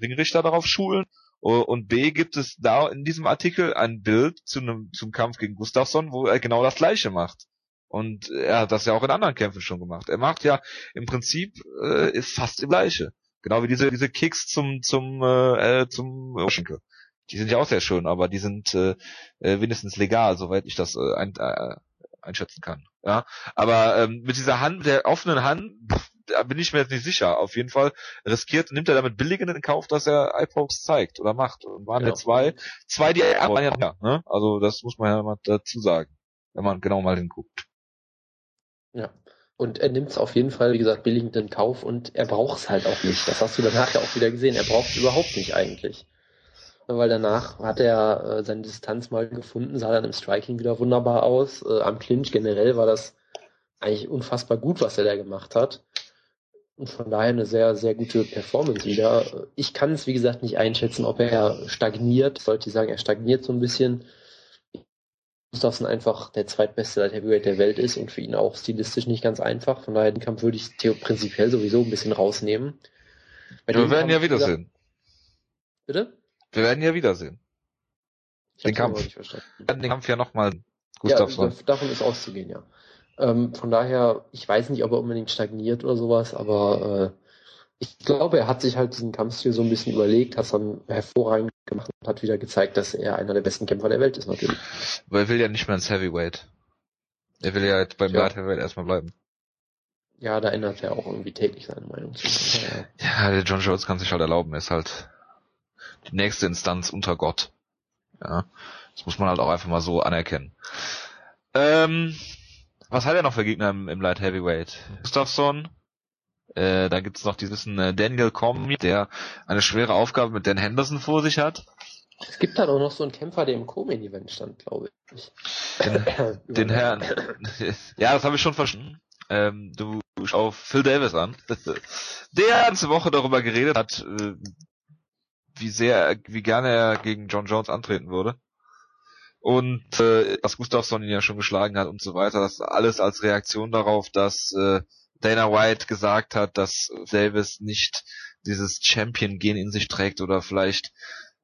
Ringrichter darauf schulen und B gibt es da in diesem Artikel ein Bild zu einem zum Kampf gegen Gustafsson, wo er genau das gleiche macht. Und er hat das ja auch in anderen Kämpfen schon gemacht. Er macht ja im Prinzip äh, fast das gleiche. Genau wie diese diese Kicks zum zum äh, äh zum Schenkel. Die sind ja auch sehr schön, aber die sind äh, äh, wenigstens legal, soweit ich das äh, ein, äh, einschätzen kann. Ja, aber ähm, mit dieser Hand, der offenen Hand, pff, da bin ich mir jetzt nicht sicher. Auf jeden Fall riskiert, nimmt er damit billigend in Kauf, dass er iPods zeigt oder macht. Und waren ja zwei, zwei, die er waren ja, ne? Also das muss man ja mal dazu sagen, wenn man genau mal hinguckt. Ja. Und er nimmt es auf jeden Fall, wie gesagt, billigend in Kauf und er braucht es halt auch nicht. Das hast du danach ja auch wieder gesehen. Er braucht es überhaupt nicht eigentlich. Weil danach hat er äh, seine Distanz mal gefunden, sah dann im Striking wieder wunderbar aus. Äh, am Clinch generell war das eigentlich unfassbar gut, was er da gemacht hat. Und von daher eine sehr, sehr gute Performance wieder. Ich kann es, wie gesagt, nicht einschätzen, ob er stagniert. Ich sollte sagen, er stagniert so ein bisschen. Gustafsson einfach der zweitbeste Light Heavyweight der Welt ist und für ihn auch stilistisch nicht ganz einfach. Von daher den Kampf würde ich prinzipiell sowieso ein bisschen rausnehmen. Bei wir werden Kampf, ja wiedersehen. Bitte? Wir werden ja wiedersehen. Den Kampf. Wir werden den Kampf ja nochmal Gustafsson. Ja, davon ist auszugehen, ja. Ähm, von daher, ich weiß nicht, ob er unbedingt stagniert oder sowas, aber äh, ich glaube, er hat sich halt diesen Kampfstil so ein bisschen überlegt, hat dann hervorragend gemacht und hat wieder gezeigt, dass er einer der besten Kämpfer der Welt ist, natürlich. Aber er will ja nicht mehr ins Heavyweight. Er will ja jetzt beim ja. Light Heavyweight erstmal bleiben. Ja, da ändert er auch irgendwie täglich seine Meinung zu. Ja, der John Jones kann sich halt erlauben, er ist halt die nächste Instanz unter Gott. Ja, das muss man halt auch einfach mal so anerkennen. Ähm, was hat er noch für Gegner im, im Light Heavyweight? Gustafsson, Äh, da gibt's noch diesen äh, Daniel Cormier, der eine schwere Aufgabe mit Dan Henderson vor sich hat. Es gibt da doch noch so einen Kämpfer, der im Co-Main-Event stand, glaube ich. Den, den Herrn. ja, das habe ich schon verstanden. Ähm, du schau Phil Davis an, der ganze Woche darüber geredet hat, äh, wie sehr, wie gerne er gegen John Jones antreten würde. Und äh, dass Gustafsson ihn ja schon geschlagen hat und so weiter. Das alles als Reaktion darauf, dass äh, Dana White gesagt hat, dass Davis nicht dieses Champion-Gen in sich trägt oder vielleicht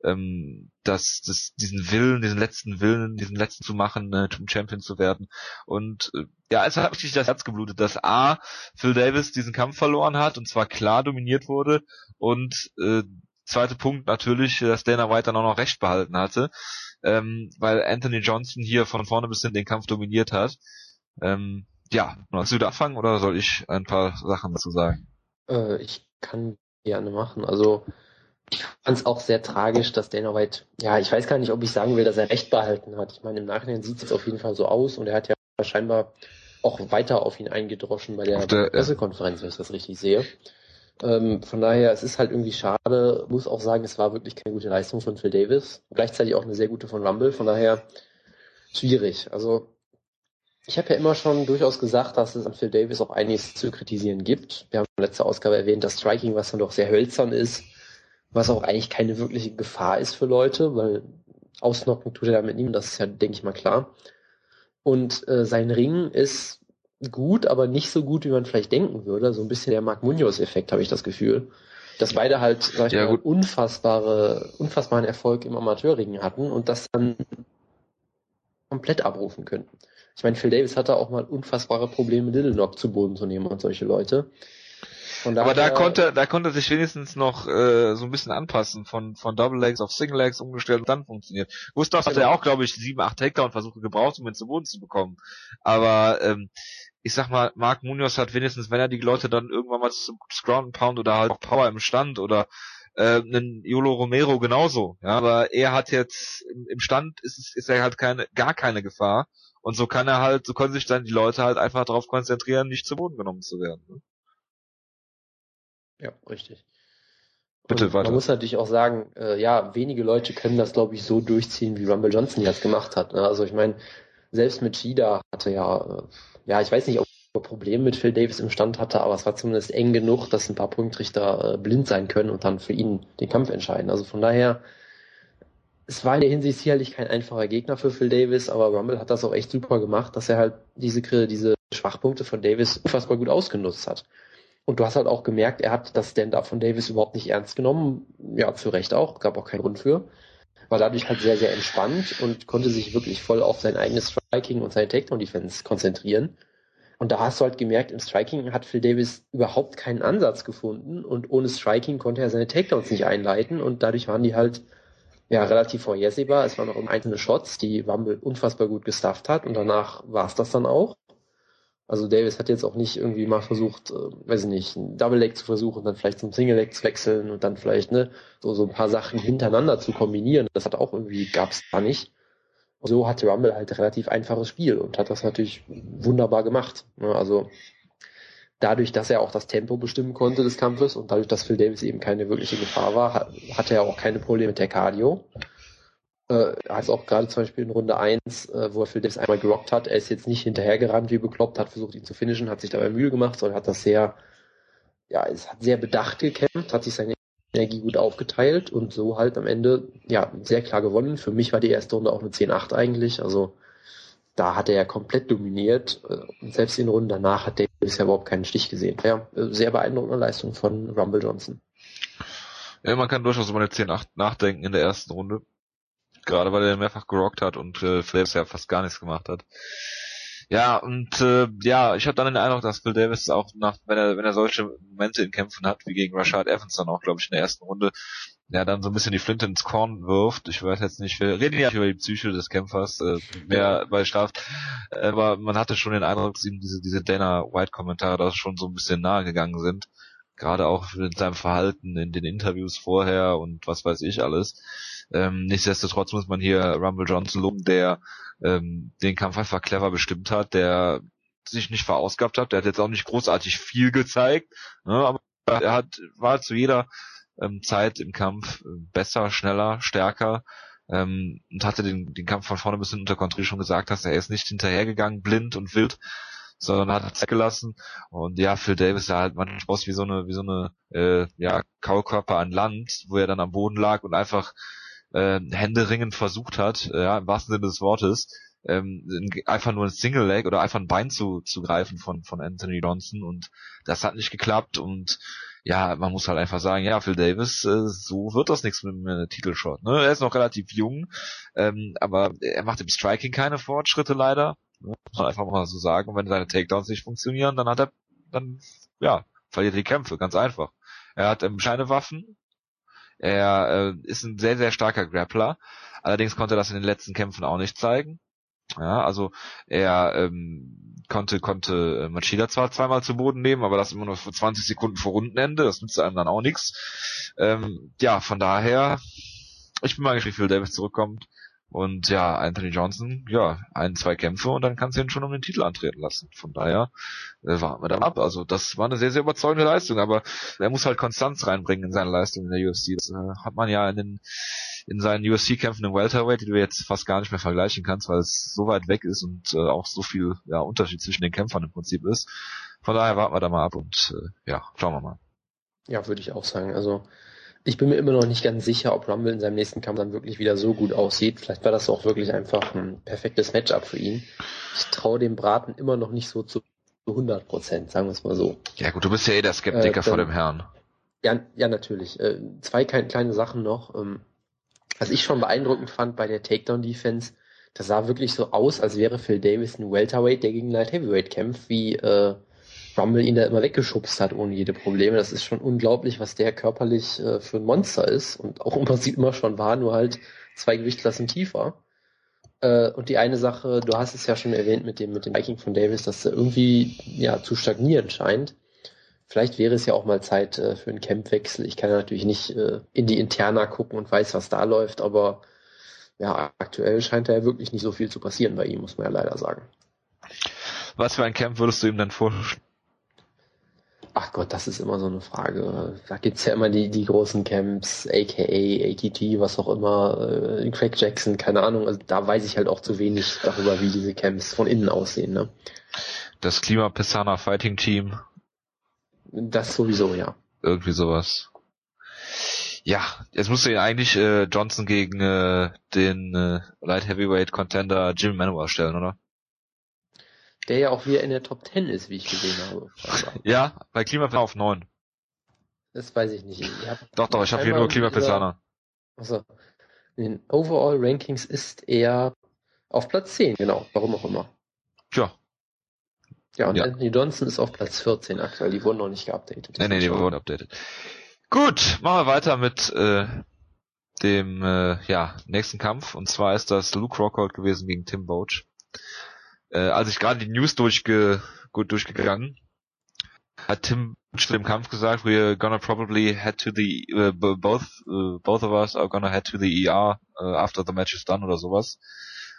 ähm, dass das, diesen Willen, diesen letzten Willen, diesen letzten zu machen, äh, zum Champion zu werden. Und äh, ja, es hat richtig das Herz geblutet, dass A, Phil Davis diesen Kampf verloren hat und zwar klar dominiert wurde und äh, zweite Punkt natürlich, dass Dana White dann auch noch recht behalten hatte, ähm, weil Anthony Johnson hier von vorne bis hin den Kampf dominiert hat. Ähm, ja, willst du da anfangen oder soll ich ein paar Sachen dazu sagen? Äh, ich kann gerne machen. Also ich fand es auch sehr tragisch, dass Dana White, ja, ich weiß gar nicht, ob ich sagen will, dass er Recht behalten hat. Ich meine, im Nachhinein sieht es jetzt auf jeden Fall so aus und er hat ja scheinbar auch weiter auf ihn eingedroschen bei der, der Pressekonferenz, wenn ich das richtig sehe. Ähm, von daher, es ist halt irgendwie schade, muss auch sagen, es war wirklich keine gute Leistung von Phil Davis. Gleichzeitig auch eine sehr gute von Rumble, von daher schwierig. Also ich habe ja immer schon durchaus gesagt, dass es an Phil Davis auch einiges zu kritisieren gibt. Wir haben in letzter Ausgabe erwähnt, dass Striking, was dann doch sehr hölzern ist, was auch eigentlich keine wirkliche Gefahr ist für Leute, weil ausnocken tut er damit niemand, das ist ja, denke ich mal, klar. Und äh, sein Ring ist gut, aber nicht so gut, wie man vielleicht denken würde. So ein bisschen der Mark Munoz-Effekt, habe ich das Gefühl. Dass beide halt, sag ich ja, mal, unfassbare, unfassbaren Erfolg im Amateurring hatten und das dann komplett abrufen können. Ich meine, Phil Davis hatte auch mal unfassbare Probleme, Little Knock zu Boden zu nehmen und solche Leute. Aber da konnte, da konnte sich wenigstens noch äh, so ein bisschen anpassen, von von Double Legs auf Single Legs umgestellt und dann funktioniert. Gustav genau. hatte ja auch, glaube ich, sieben, acht Takedown-Versuche gebraucht, um ihn zu Boden zu bekommen. Aber ähm, ich sag mal, Mark Munoz hat wenigstens, wenn er die Leute dann irgendwann mal zum Ground Pound oder halt auch Power im Stand oder äh, einen Yolo Romero genauso. Ja, aber er hat jetzt im, Stand ist ist er halt keine gar keine Gefahr und so kann er halt, so können sich dann die Leute halt einfach darauf konzentrieren, nicht zu Boden genommen zu werden. Ne? Ja, richtig. Bitte. Man muss natürlich auch sagen, äh, ja, wenige Leute können das, glaube ich, so durchziehen, wie Rumble Johnson jetzt gemacht hat. Ne? Also ich meine, selbst mit Shida hatte ja, äh, ja, ich weiß nicht, ob er Probleme mit Phil Davis im Stand hatte, aber es war zumindest eng genug, dass ein paar Punktrichter äh, blind sein können und dann für ihn den Kampf entscheiden. Also von daher, es war in der Hinsicht sicherlich kein einfacher Gegner für Phil Davis, aber Rumble hat das auch echt super gemacht, dass er halt diese, diese Schwachpunkte von Davis unfassbar gut ausgenutzt hat. Und du hast halt auch gemerkt, er hat das Stand-up von Davis überhaupt nicht ernst genommen. Ja, zu Recht auch. Gab auch keinen Grund für. War dadurch halt sehr, sehr entspannt und konnte sich wirklich voll auf sein eigenes Striking und seine Takedown-Defense konzentrieren. Und da hast du halt gemerkt, im Striking hat Phil Davis überhaupt keinen Ansatz gefunden und ohne Striking konnte er seine Takedowns nicht einleiten und dadurch waren die halt ja relativ vorhersehbar. Es waren auch einzelne Shots, die Wumble unfassbar gut gestafft hat und danach war es das dann auch. Also Davis hat jetzt auch nicht irgendwie mal versucht, äh, weiß ich nicht, ein Double Leg zu versuchen, dann vielleicht zum Single Leg zu wechseln und dann vielleicht ne so so ein paar Sachen hintereinander zu kombinieren. Das hat auch irgendwie gab's da nicht. Und so hatte Rumble halt relativ einfaches Spiel und hat das natürlich wunderbar gemacht. Ne? Also dadurch, dass er auch das Tempo bestimmen konnte des Kampfes und dadurch, dass Phil Davis eben keine wirkliche Gefahr war, hatte er auch keine Probleme mit der Cardio äh, also auch gerade zum Beispiel in Runde 1, äh, wo er Phil Davis einmal gerockt hat, er ist jetzt nicht hinterhergerannt wie bekloppt, hat versucht ihn zu finishen, hat sich dabei Mühe gemacht, sondern hat das sehr, ja, es hat sehr bedacht gekämpft, hat sich seine Energie gut aufgeteilt und so halt am Ende, ja, sehr klar gewonnen. Für mich war die erste Runde auch eine 10-8 eigentlich, also da hat er ja komplett dominiert äh, und selbst in Runden danach hat Davis ja überhaupt keinen Stich gesehen. Ja, sehr beeindruckende Leistung von Rumble Johnson. Ja, man kann durchaus über eine 10-8 nachdenken in der ersten Runde. Gerade weil er mehrfach gerockt hat und äh, Davis ja fast gar nichts gemacht hat. Ja, und äh, ja, ich habe dann den Eindruck, dass Phil Davis auch nach, wenn er, wenn er solche Momente in Kämpfen hat, wie gegen Rashad Evans dann auch, glaube ich, in der ersten Runde, ja, dann so ein bisschen die Flinte ins Korn wirft. Ich weiß jetzt nicht, wir reden ja über die Psyche des Kämpfers, äh, mehr bei Straf, aber man hatte schon den Eindruck, dass ihm diese, diese Dana White-Kommentare da schon so ein bisschen nahe gegangen sind. Gerade auch in seinem Verhalten in den Interviews vorher und was weiß ich alles. Ähm, nichtsdestotrotz muss man hier Rumble Johnson loben, der ähm, den Kampf einfach clever bestimmt hat, der sich nicht verausgabt hat. Der hat jetzt auch nicht großartig viel gezeigt, ne, aber er hat, war zu jeder ähm, Zeit im Kampf äh, besser, schneller, stärker ähm, und hatte den, den Kampf von vorne bis hinten unter Kontrolle schon gesagt hast, er ist nicht hinterhergegangen, blind und wild, sondern hat Zeit gelassen. Und ja, Phil Davis sah halt manchmal aus wie so eine, wie so eine äh, ja, Kaulkörper an Land, wo er dann am Boden lag und einfach äh, Händeringen versucht hat, äh, ja, im wahrsten Sinne des Wortes, ähm, einfach nur ein Single Leg oder einfach ein Bein zu, zu greifen von, von Anthony Johnson und das hat nicht geklappt und ja, man muss halt einfach sagen, ja, Phil Davis, äh, so wird das nichts mit einem äh, Titelshot. Ne? Er ist noch relativ jung, ähm, aber er macht im Striking keine Fortschritte leider. Ne? Muss man einfach mal so sagen. Und wenn seine Takedowns nicht funktionieren, dann hat er, dann, ja, verliert er die Kämpfe, ganz einfach. Er hat ähm, Scheinewaffen, er äh, ist ein sehr, sehr starker Grappler. Allerdings konnte er das in den letzten Kämpfen auch nicht zeigen. Ja, also er ähm, konnte konnte äh, Machida zwar zweimal zu Boden nehmen, aber das immer nur für 20 Sekunden vor Rundenende, das nützt einem dann auch nichts. Ähm, ja, von daher, ich bin mal gespannt, wie viel Davis zurückkommt. Und ja, Anthony Johnson, ja, ein, zwei Kämpfe und dann kannst du ihn schon um den Titel antreten lassen. Von daher äh, warten wir da ab. Also das war eine sehr, sehr überzeugende Leistung, aber er muss halt Konstanz reinbringen in seine Leistung in der UFC. Das äh, hat man ja in den in seinen UFC-Kämpfen im Welterweight, die du jetzt fast gar nicht mehr vergleichen kannst, weil es so weit weg ist und äh, auch so viel ja, Unterschied zwischen den Kämpfern im Prinzip ist. Von daher warten wir da mal ab und äh, ja, schauen wir mal. Ja, würde ich auch sagen. Also ich bin mir immer noch nicht ganz sicher, ob Rumble in seinem nächsten Kampf dann wirklich wieder so gut aussieht. Vielleicht war das auch wirklich einfach ein perfektes Matchup für ihn. Ich traue dem Braten immer noch nicht so zu 100 Prozent, sagen wir es mal so. Ja gut, du bist ja eh der Skeptiker äh, vor dem Herrn. Ja, ja natürlich. Äh, zwei kleine Sachen noch. Ähm, was ich schon beeindruckend fand bei der Takedown-Defense, das sah wirklich so aus, als wäre Phil Davis ein Welterweight, der gegen Light Heavyweight kämpft, wie äh, Rumble ihn da immer weggeschubst hat ohne jede Probleme. Das ist schon unglaublich, was der körperlich äh, für ein Monster ist und auch im Prinzip immer schon war, nur halt zwei Gewichtsklassen tiefer. Äh, und die eine Sache, du hast es ja schon erwähnt mit dem mit dem Viking von Davis, dass er irgendwie ja zu stagnieren scheint. Vielleicht wäre es ja auch mal Zeit äh, für einen Campwechsel. Ich kann natürlich nicht äh, in die Interna gucken und weiß, was da läuft, aber ja, aktuell scheint da ja wirklich nicht so viel zu passieren bei ihm, muss man ja leider sagen. Was für ein Camp würdest du ihm denn vorstellen? Ach Gott, das ist immer so eine Frage. Da gibt's ja immer die, die großen Camps, aka, ATT, was auch immer, äh, Craig Jackson, keine Ahnung. Also da weiß ich halt auch zu wenig darüber, wie diese Camps von innen aussehen. Ne? Das Klima Pessana Fighting Team. Das sowieso, ja. Irgendwie sowas. Ja, jetzt musst du ja eigentlich äh, Johnson gegen äh, den äh, Light Heavyweight Contender Jim Manuel stellen, oder? Der ja auch wieder in der Top 10 ist, wie ich gesehen habe. ja, bei Klimaplan auf 9. Das weiß ich nicht. doch, doch, ich habe hier nur Klimapisaner. Achso. In den Overall Rankings ist er auf Platz 10, genau, warum auch immer. Tja. Ja, und ja. Anthony Johnson ist auf Platz 14 aktuell, die wurden noch nicht geupdatet. Nee, nee, die wurden updated. Gut, machen wir weiter mit äh, dem äh, ja, nächsten Kampf. Und zwar ist das Luke Rockhold gewesen gegen Tim Boach äh, als ich gerade die News durchge gut durchgegangen, hat Tim zu dem Kampf gesagt, we're gonna probably head to the uh, both uh, both of us are gonna head to the ER uh, after the match is done oder sowas.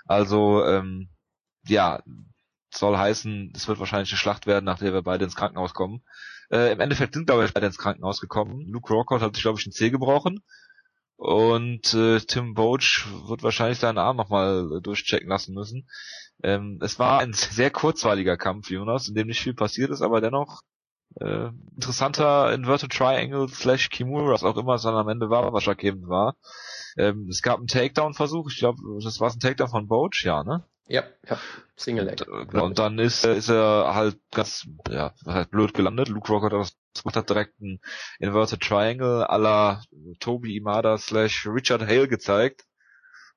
Also ähm, ja, soll heißen, es wird wahrscheinlich eine Schlacht werden, nach der wir beide ins Krankenhaus kommen. Äh, Im Endeffekt sind glaube ich beide ins Krankenhaus gekommen. Luke Rockhold hat sich glaube ich einen Zeh gebrochen und äh, Tim Boach wird wahrscheinlich seinen Arm nochmal äh, durchchecken lassen müssen. Ähm, es war ein sehr kurzweiliger Kampf, Jonas, in dem nicht viel passiert ist, aber dennoch äh, interessanter Inverted Triangle slash Kimura, was auch immer es dann am Ende war, was eben war. Ähm, es gab einen Takedown-Versuch, ich glaube, das war ein Takedown von Boach, ja, ne? Ja, ja. Single Leg. Und, und dann ist, ist er halt ganz, ja, halt blöd gelandet. Luke Rock hat das gemacht, hat direkt einen Inverted Triangle à la Toby Imada slash Richard Hale gezeigt.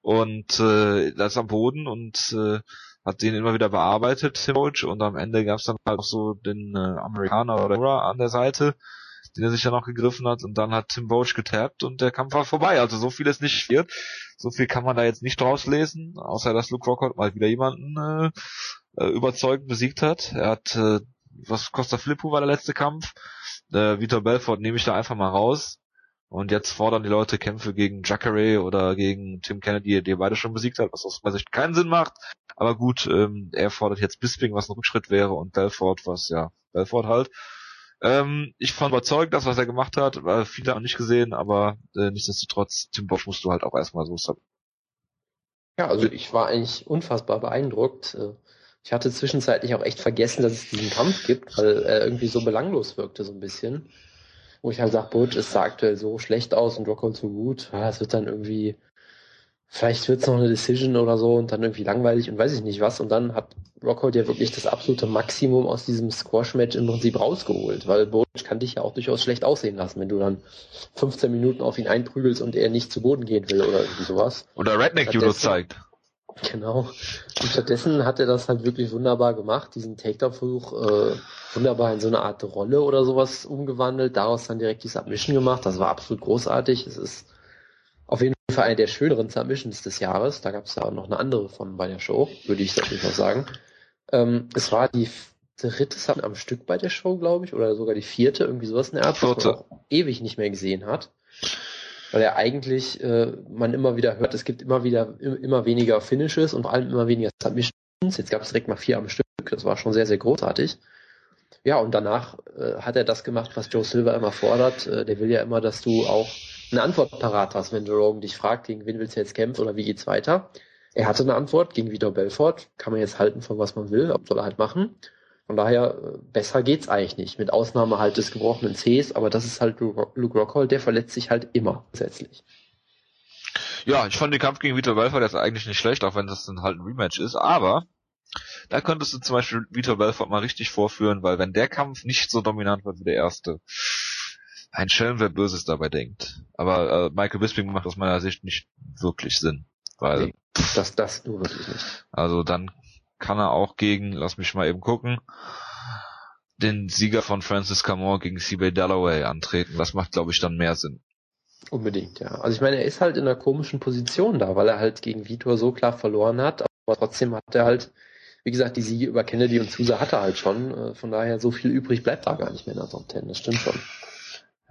Und äh, das ist am Boden und äh, hat den immer wieder bearbeitet, Roach, und am Ende gab es dann halt auch so den äh, Amerikaner oder an der Seite, den er sich dann noch gegriffen hat und dann hat Tim Boach getappt und der Kampf war vorbei. Also so viel ist nicht viel. So viel kann man da jetzt nicht draus lesen, außer dass Luke Rockhold mal wieder jemanden äh, äh, überzeugend besiegt hat. Er hat, äh, was Costa Filippo war der letzte Kampf. Äh, Vitor Belfort nehme ich da einfach mal raus. Und jetzt fordern die Leute Kämpfe gegen Jacare oder gegen Tim Kennedy, die er beide schon besiegt hat, was aus meiner Sicht keinen Sinn macht. Aber gut, ähm, er fordert jetzt Bisping, was ein Rückschritt wäre, und Belfort, was ja, Belfort halt. Ähm, ich fand überzeugt, das, was er gemacht hat, weil viele haben nicht gesehen, aber äh, nichtsdestotrotz, Tim Bosch musst du halt auch erstmal so Ja, also ich war eigentlich unfassbar beeindruckt. Äh, ich hatte zwischenzeitlich auch echt vergessen, dass es diesen Kampf gibt, weil er irgendwie so belanglos wirkte, so ein bisschen. Wo ich halt sage, Butch, es sah aktuell so schlecht aus und Rockhold so gut. Ja, es wird dann irgendwie vielleicht wird's noch eine Decision oder so und dann irgendwie langweilig und weiß ich nicht was. Und dann hat Rockhold ja wirklich das absolute Maximum aus diesem Squash-Match im Prinzip rausgeholt, weil Butch kann dich ja auch durchaus schlecht aussehen lassen, wenn du dann 15 Minuten auf ihn einprügelst und er nicht zu Boden gehen will oder irgendwie sowas. Oder Redneck-Judo zeigt. Genau. Und stattdessen hat er das halt wirklich wunderbar gemacht, diesen Takedown-Versuch äh, wunderbar in so eine Art Rolle oder sowas umgewandelt, daraus dann direkt die Submission gemacht. Das war absolut großartig. Es ist auf jeden Fall eine der schöneren Submissions des Jahres. Da gab es ja auch noch eine andere von bei der Show, würde ich natürlich noch sagen. Ähm, es war die dritte Submission am Stück bei der Show, glaube ich, oder sogar die vierte, irgendwie sowas in der Art, was man auch ewig nicht mehr gesehen hat. Weil ja eigentlich äh, man immer wieder hört, es gibt immer wieder immer weniger Finishes und vor allem immer weniger Submissions. Jetzt gab es direkt mal vier am Stück. Das war schon sehr, sehr großartig. Ja, und danach äh, hat er das gemacht, was Joe Silver immer fordert. Äh, der will ja immer, dass du auch eine Antwort parat hast, wenn Joe Rogan dich fragt, gegen wen willst du jetzt kämpfen oder wie geht's weiter. Er hatte eine Antwort gegen Vitor Belfort, kann man jetzt halten von was man will, soll er halt machen. Von daher, äh, besser geht's eigentlich nicht, mit Ausnahme halt des gebrochenen Cs, aber das ist halt Luke Rockhold, der verletzt sich halt immer gesetzlich. Ja, ich fand den Kampf gegen Vitor Belfort jetzt eigentlich nicht schlecht, auch wenn das dann halt ein Rematch ist, aber da könntest du zum Beispiel Vitor Belfort mal richtig vorführen, weil wenn der Kampf nicht so dominant wird wie der erste, ein Schelm, wer Böses dabei denkt. Aber äh, Michael Bisping macht aus meiner Sicht nicht wirklich Sinn. Weil, nee, das, das nur wirklich nicht. Also dann kann er auch gegen, lass mich mal eben gucken, den Sieger von Francis Camore gegen CB Dalloway antreten. Das macht, glaube ich, dann mehr Sinn. Unbedingt, ja. Also ich meine, er ist halt in einer komischen Position da, weil er halt gegen Vitor so klar verloren hat, aber trotzdem hat er halt, wie gesagt, die Siege über Kennedy und Sousa hat er halt schon. Äh, von daher, so viel übrig bleibt da gar nicht mehr in der Top Ten. Das stimmt schon.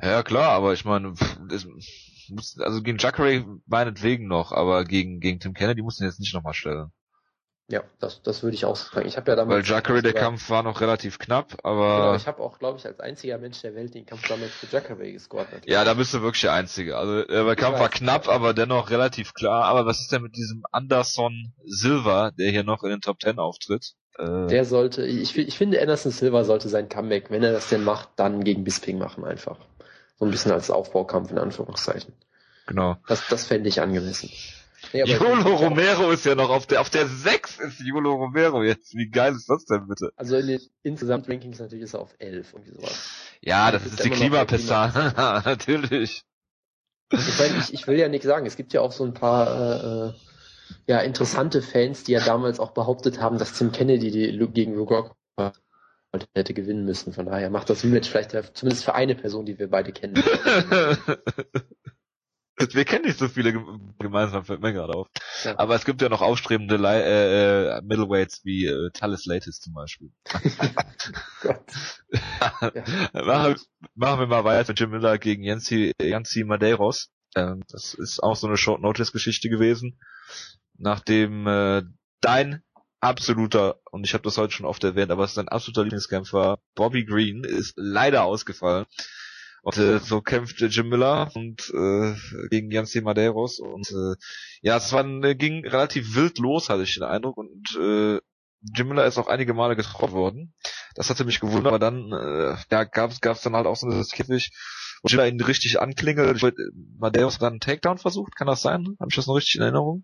Ja, klar, aber ich meine, also gegen Jacare meinetwegen noch, aber gegen, gegen Tim Kennedy muss ihn jetzt nicht nochmal stellen. Ja, das, das würde ich auch sagen. Ich habe ja damals. Weil Jacare, der Kampf war noch relativ knapp, aber. Genau, ich habe auch, glaube ich, als einziger Mensch der Welt den Kampf damals für Jacare gescored. Ja, da bist du wirklich der Einzige. Also äh, der Kampf war knapp, aber dennoch relativ klar. Aber was ist denn mit diesem Anderson Silva, der hier noch in den Top Ten auftritt? Äh, der sollte, ich, ich finde, Anderson Silva sollte sein Comeback, wenn er das denn macht, dann gegen Bisping machen einfach. So ein bisschen als Aufbaukampf in Anführungszeichen. Genau. Das, das fände ich angemessen. Nee, Jolo Romero ist ja noch auf der, auf der 6 ist Jolo Romero jetzt. Wie geil ist das denn bitte? Also in den insgesamt Rankings natürlich ist er auf 11 und sowas. Ja, das, das ist, ist die Klimapistane, natürlich. Ich, meine, ich, ich will ja nichts sagen. Es gibt ja auch so ein paar äh, ja, interessante Fans, die ja damals auch behauptet haben, dass Tim Kennedy die, gegen Rugok hätte gewinnen müssen. Von daher macht das Rematch vielleicht zumindest für eine Person, die wir beide kennen. wir kennen nicht so viele gemeinsam, fällt mir gerade auf. Ja. Aber es gibt ja noch aufstrebende äh, äh, Middleweights wie äh, Talis Latis zum Beispiel. Gott. ja. machen, machen wir mal weiter mit Jim Miller gegen Yancy, Yancy Madeiros. Ähm, das ist auch so eine Short-Notice-Geschichte gewesen. Nachdem äh, dein absoluter, und ich habe das heute schon oft erwähnt, aber es ist ein absoluter Lieblingskämpfer, Bobby Green, ist leider ausgefallen. Und äh, so kämpft Jim Miller und äh, gegen Jancy Madeiros und äh, ja, es war, äh, ging relativ wild los, hatte ich den Eindruck und äh, Jim Miller ist auch einige Male getroffen worden. Das hatte mich gewundert, aber dann äh, ja, gab es dann halt auch so eine Käfig, wo Jim Miller ihn richtig anklingelt. Madeiros hat dann einen Takedown versucht, kann das sein? Habe ich das noch richtig in Erinnerung?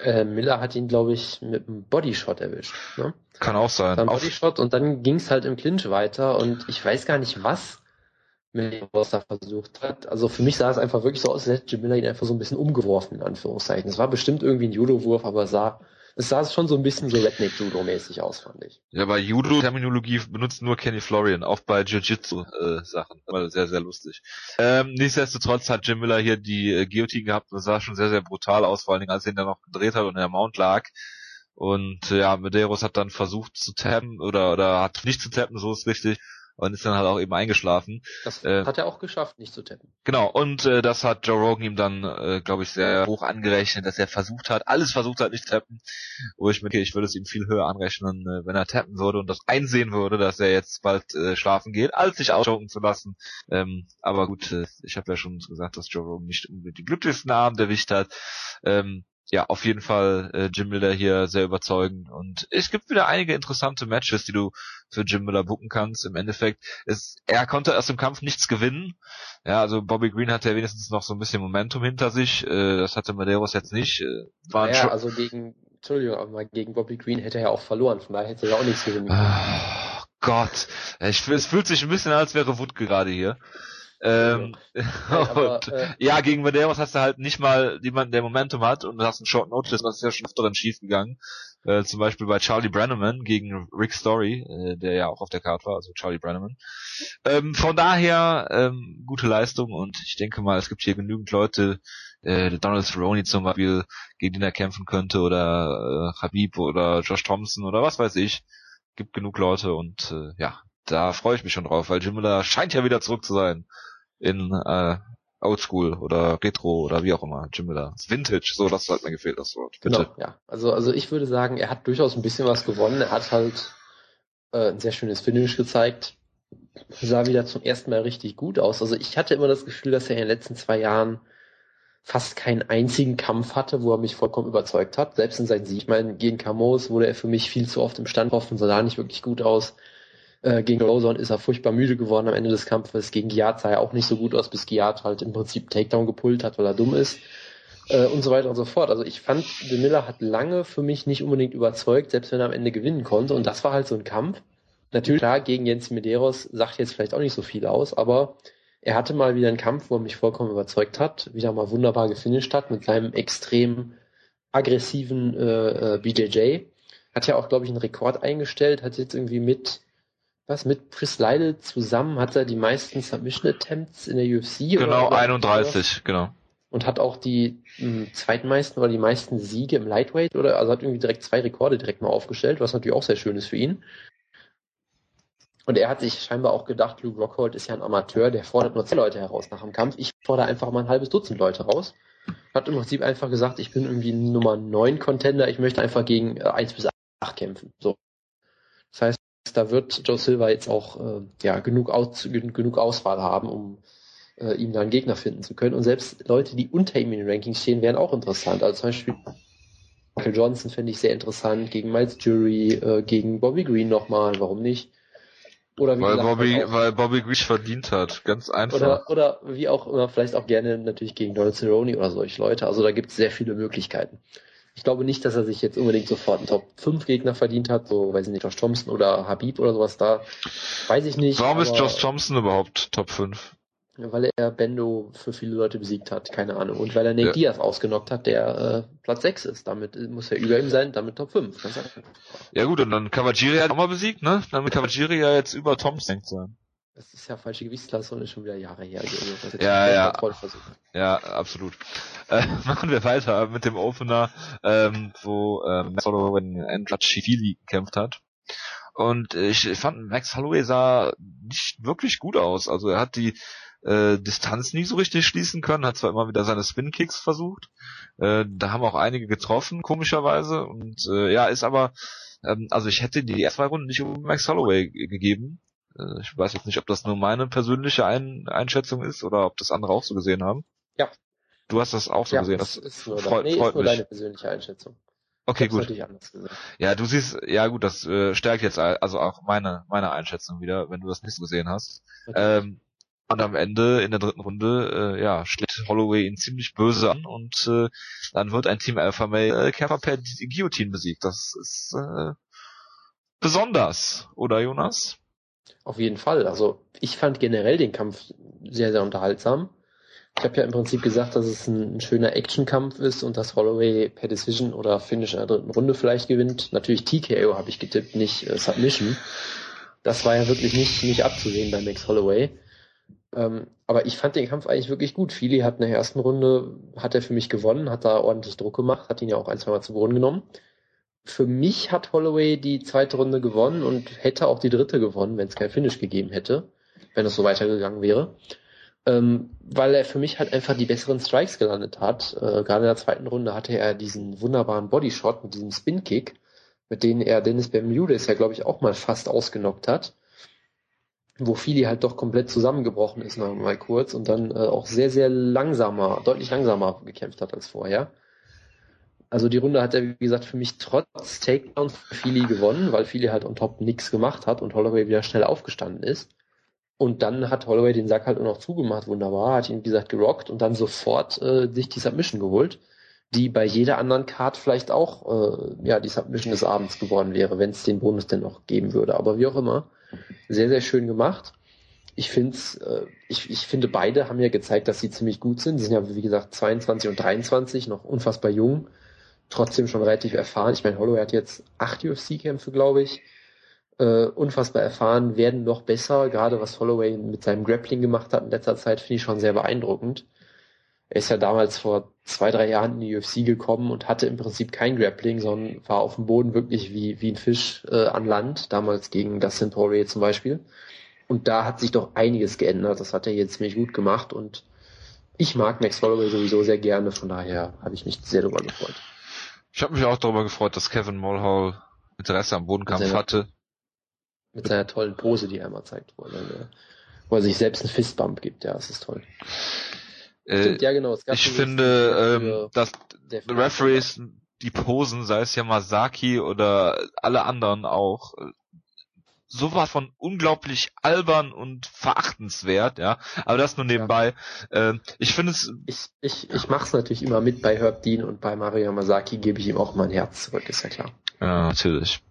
Äh, Miller hat ihn, glaube ich, mit einem Bodyshot erwischt. Ne? Kann auch sein. Dann Bodyshot und dann ging es halt im Clinch weiter und ich weiß gar nicht, was Mills da versucht hat. Also für mich sah es einfach wirklich so aus, als hätte Jim Miller ihn einfach so ein bisschen umgeworfen, in Anführungszeichen. Es war bestimmt irgendwie ein Judo-Wurf, aber es sah, es sah schon so ein bisschen so Redneck-Judo-mäßig aus, fand ich. Ja, bei Judo-Terminologie benutzt nur Kenny Florian, auch bei Jiu-Jitsu-Sachen. Äh, war sehr, sehr lustig. Ähm, nichtsdestotrotz hat Jim Miller hier die äh, Guillotine gehabt und sah schon sehr, sehr brutal aus, vor allen Dingen, als er ihn dann noch gedreht hat und der Mount lag. Und ja, Medeiros hat dann versucht zu tappen oder, oder hat nicht zu tappen, so ist richtig und ist dann halt auch eben eingeschlafen. Das äh, hat er auch geschafft, nicht zu tappen. Genau, und äh, das hat Joe Rogan ihm dann, äh, glaube ich, sehr hoch angerechnet, dass er versucht hat, alles versucht hat, nicht tappen. Wo ich mir, okay, ich würde es ihm viel höher anrechnen, äh, wenn er tappen würde und das einsehen würde, dass er jetzt bald äh, schlafen geht, als sich auschoken zu lassen. Ähm, aber gut, äh, ich habe ja schon gesagt, dass Joe Rogan nicht unbedingt die glücklichsten Abend erwischt hat. Ähm, ja, auf jeden Fall äh, Jim Miller hier sehr überzeugend. Und es gibt wieder einige interessante Matches, die du für Jim Miller booken kannst. Im Endeffekt ist, er konnte aus dem Kampf nichts gewinnen. Ja, also Bobby Green hatte ja wenigstens noch so ein bisschen Momentum hinter sich. Äh, das hatte Medeiros jetzt nicht. Äh, war naja, also gegen, Entschuldigung, aber gegen Bobby Green hätte er ja auch verloren. Von daher hätte er ja auch nichts gewinnen können. Oh Gott. Ich, es fühlt sich ein bisschen an, als wäre Wood gerade hier. Ähm, ja, aber, und, äh, ja, gegen Medeiros hast du halt nicht mal jemanden, der Momentum hat und du hast einen Short Notice, das ist ja schon öfter schief gegangen. Äh, zum Beispiel bei Charlie Brenneman gegen Rick Story, äh, der ja auch auf der Karte war, also Charlie Brenneman. Ähm, von daher ähm, gute Leistung und ich denke mal, es gibt hier genügend Leute, äh, Donald Cerrone zum Beispiel, gegen den er kämpfen könnte oder äh, Habib oder Josh Thompson oder was weiß ich. Gibt genug Leute und äh, ja, da freue ich mich schon drauf, weil Jim Miller scheint ja wieder zurück zu sein in äh, Oldschool oder Retro oder wie auch immer, Jim Miller. Vintage, so, das hat mir gefehlt, das Wort. Bitte. Genau, ja. Also, also ich würde sagen, er hat durchaus ein bisschen was gewonnen. Er hat halt äh, ein sehr schönes Finish gezeigt. Sah wieder zum ersten Mal richtig gut aus. Also ich hatte immer das Gefühl, dass er in den letzten zwei Jahren fast keinen einzigen Kampf hatte, wo er mich vollkommen überzeugt hat. Selbst in seinen Sieg. Ich meine, gegen Camos wurde er für mich viel zu oft im Stand offen, sah da nicht wirklich gut aus. Äh, gegen Rosen ist er furchtbar müde geworden am Ende des Kampfes. Gegen Giat sah er auch nicht so gut aus, bis Giat halt im Prinzip Takedown gepullt hat, weil er dumm ist. Äh, und so weiter und so fort. Also ich fand, De Miller hat lange für mich nicht unbedingt überzeugt, selbst wenn er am Ende gewinnen konnte. Und das war halt so ein Kampf. Natürlich, klar, gegen Jens Medeiros sagt jetzt vielleicht auch nicht so viel aus, aber er hatte mal wieder einen Kampf, wo er mich vollkommen überzeugt hat, wieder mal wunderbar gefinisht hat mit seinem extrem aggressiven äh, äh, BJJ. Hat ja auch, glaube ich, einen Rekord eingestellt, hat jetzt irgendwie mit was mit Chris Lydell zusammen hat er die meisten Submission Attempts in der UFC. Genau, 31, genau. Und hat auch die m, hm, zweitmeisten oder die meisten Siege im Lightweight oder also hat irgendwie direkt zwei Rekorde direkt mal aufgestellt, was natürlich auch sehr schön ist für ihn. Und er hat sich scheinbar auch gedacht, Luke Rockhold ist ja ein Amateur, der fordert nur zehn Leute heraus nach dem Kampf. Ich fordere einfach mal ein halbes Dutzend Leute raus. Hat im Prinzip einfach gesagt, ich bin irgendwie Nummer 9 Contender, ich möchte einfach gegen äh, 1 bis 8 kämpfen. So. Das heißt, da wird Joe Silva jetzt auch äh, ja, genug, Aus, genug Auswahl haben, um äh, ihm da einen Gegner finden zu können. Und selbst Leute, die unter ihm in den Rankings stehen, wären auch interessant. Also zum Beispiel Michael Johnson fände ich sehr interessant, gegen Miles Jury, äh, gegen Bobby Green nochmal, warum nicht? Oder wie weil gesagt, Bobby, auch, weil Bobby Green verdient hat, ganz einfach. Oder, oder wie auch immer, vielleicht auch gerne natürlich gegen Donald Cerrone oder solche Leute. Also da gibt es sehr viele Möglichkeiten. Ich glaube nicht, dass er sich jetzt unbedingt sofort einen Top 5 Gegner verdient hat, so, weiß ich nicht, Josh Thompson oder Habib oder sowas da. Weiß ich nicht. Warum ist Josh Thompson überhaupt Top 5? Weil er Bendo für viele Leute besiegt hat, keine Ahnung. Und weil er Nate ja. Diaz ausgenockt hat, der äh, Platz 6 ist. Damit muss er über ihm sein, damit Top 5. Ja gut, und dann Kawajiri hat auch mal besiegt, ne? Dann wird Kawajiri ja jetzt über Thompson sein. Das ist ja falsche Gewichtsklasse und ist schon wieder Jahre her. Also, ja, ja. Ja, absolut. Äh, machen wir weiter mit dem Opener, ähm, wo ähm, Max Holloway in Chivili gekämpft hat. Und ich fand, Max Holloway sah nicht wirklich gut aus. Also er hat die äh, Distanz nie so richtig schließen können, hat zwar immer wieder seine Spin-Kicks versucht. Äh, da haben auch einige getroffen, komischerweise. Und äh, ja, ist aber, ähm, also ich hätte die ersten zwei Runden nicht um Max Holloway gegeben. Äh, ich weiß jetzt nicht, ob das nur meine persönliche Ein Einschätzung ist oder ob das andere auch so gesehen haben. Ja. Du hast das auch so ja, gesehen. Das ist nur, freut, nee, freut ist nur mich. deine persönliche Einschätzung. Okay, gut. Ja, du siehst, ja gut, das äh, stärkt jetzt also auch meine meine Einschätzung wieder, wenn du das nicht so gesehen hast. Okay. Ähm, und am Ende in der dritten Runde, äh, ja, schlägt Holloway ihn ziemlich böse an und äh, dann wird ein Team Alpha Male äh, Kämpfer per Guillotine besiegt. Das ist äh, besonders, oder Jonas? Auf jeden Fall. Also ich fand generell den Kampf sehr, sehr unterhaltsam. Ich habe ja im Prinzip gesagt, dass es ein, ein schöner Actionkampf ist und dass Holloway per Decision oder Finish in der dritten Runde vielleicht gewinnt. Natürlich TKO habe ich getippt, nicht äh, Submission. Das war ja wirklich nicht, nicht abzusehen bei Max Holloway. Ähm, aber ich fand den Kampf eigentlich wirklich gut. Fili hat in der ersten Runde, hat er für mich gewonnen, hat da ordentlich Druck gemacht, hat ihn ja auch ein, zwei Mal zu Boden genommen. Für mich hat Holloway die zweite Runde gewonnen und hätte auch die dritte gewonnen, wenn es kein Finish gegeben hätte, wenn es so weitergegangen wäre. Ähm, weil er für mich halt einfach die besseren Strikes gelandet hat. Äh, gerade in der zweiten Runde hatte er diesen wunderbaren Bodyshot mit diesem Spin-Kick, mit denen er Dennis Bermudez ja, glaube ich, auch mal fast ausgenockt hat. Wo Fili halt doch komplett zusammengebrochen ist noch mal kurz und dann äh, auch sehr, sehr langsamer, deutlich langsamer gekämpft hat als vorher. Also die Runde hat er, wie gesagt, für mich trotz Takedowns für Fili gewonnen, weil Fili halt on top nichts gemacht hat und Holloway wieder schnell aufgestanden ist. Und dann hat Holloway den Sack halt nur noch zugemacht, wunderbar, hat ihn, wie gesagt, gerockt und dann sofort äh, sich die Submission geholt, die bei jeder anderen Card vielleicht auch äh, ja die Submission des Abends geworden wäre, wenn es den Bonus denn noch geben würde. Aber wie auch immer, sehr, sehr schön gemacht. Ich finde äh, ich, ich finde beide haben ja gezeigt, dass sie ziemlich gut sind. Sie sind ja, wie gesagt, 22 und 23, noch unfassbar jung trotzdem schon relativ erfahren. Ich meine, Holloway hat jetzt acht UFC-Kämpfe, glaube ich. Äh, unfassbar erfahren, werden noch besser. Gerade was Holloway mit seinem Grappling gemacht hat in letzter Zeit, finde ich schon sehr beeindruckend. Er ist ja damals vor zwei, drei Jahren in die UFC gekommen und hatte im Prinzip kein Grappling, sondern war auf dem Boden wirklich wie, wie ein Fisch äh, an Land, damals gegen Dustin Poirier zum Beispiel. Und da hat sich doch einiges geändert. Das hat er jetzt ziemlich gut gemacht und ich mag Max Holloway sowieso sehr gerne, von daher habe ich mich sehr darüber gefreut. Ich habe mich auch darüber gefreut, dass Kevin Mulhall Interesse am Bodenkampf seiner, hatte. Mit seiner tollen Pose, die er immer zeigt, wo er, wo er sich selbst einen Fistbump gibt. Ja, das ist toll. Äh, Stimmt, ja, genau. ich finde, ähm, dass Referees die Posen, sei es ja Masaki oder alle anderen auch, sowas von unglaublich albern und verachtenswert, ja. Aber das nur nebenbei. Ja. Äh, ich finde es. Ich, ich, ich mach's natürlich immer mit bei Herb Dean und bei Mario Masaki gebe ich ihm auch mein Herz zurück, ist ja klar. Ja, natürlich.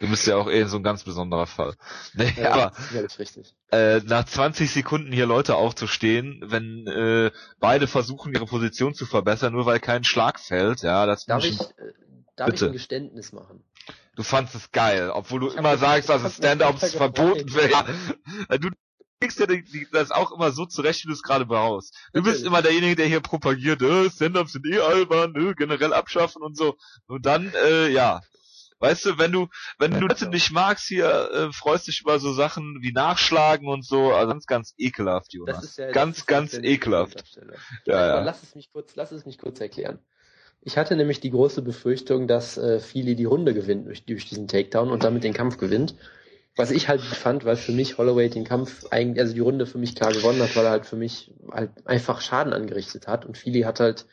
Du bist ja auch eh so ein ganz besonderer Fall. Nee, ja, aber das ist richtig. Äh, nach 20 Sekunden hier Leute aufzustehen, wenn äh, beide versuchen, ihre Position zu verbessern, nur weil kein Schlag fällt, ja, das Darf ich, äh, darf Bitte. ich ein Geständnis machen? Du fandest es geil, obwohl du ich immer sagst, dass es Stand-Ups verboten wäre. Du kriegst ja das auch immer so zurecht, wie du es gerade brauchst. Du bist immer derjenige, der hier propagiert, äh, Stand-Ups sind eh albern, äh, generell abschaffen und so. Und dann, äh, ja. Weißt du, wenn du, wenn du Leute nicht magst hier, äh, freust dich über so Sachen wie Nachschlagen und so, also ganz, ganz ekelhaft, Jonas. Ja, ganz, ganz ekelhaft. Ja, ja. Lass es mich kurz, lass es mich kurz erklären. Ich hatte nämlich die große Befürchtung, dass äh, Feely die Runde gewinnt durch, durch diesen Takedown und damit den Kampf gewinnt. Was ich halt fand, weil für mich Holloway den Kampf eigentlich, also die Runde für mich klar gewonnen hat, weil er halt für mich halt einfach Schaden angerichtet hat. Und Feely hat halt,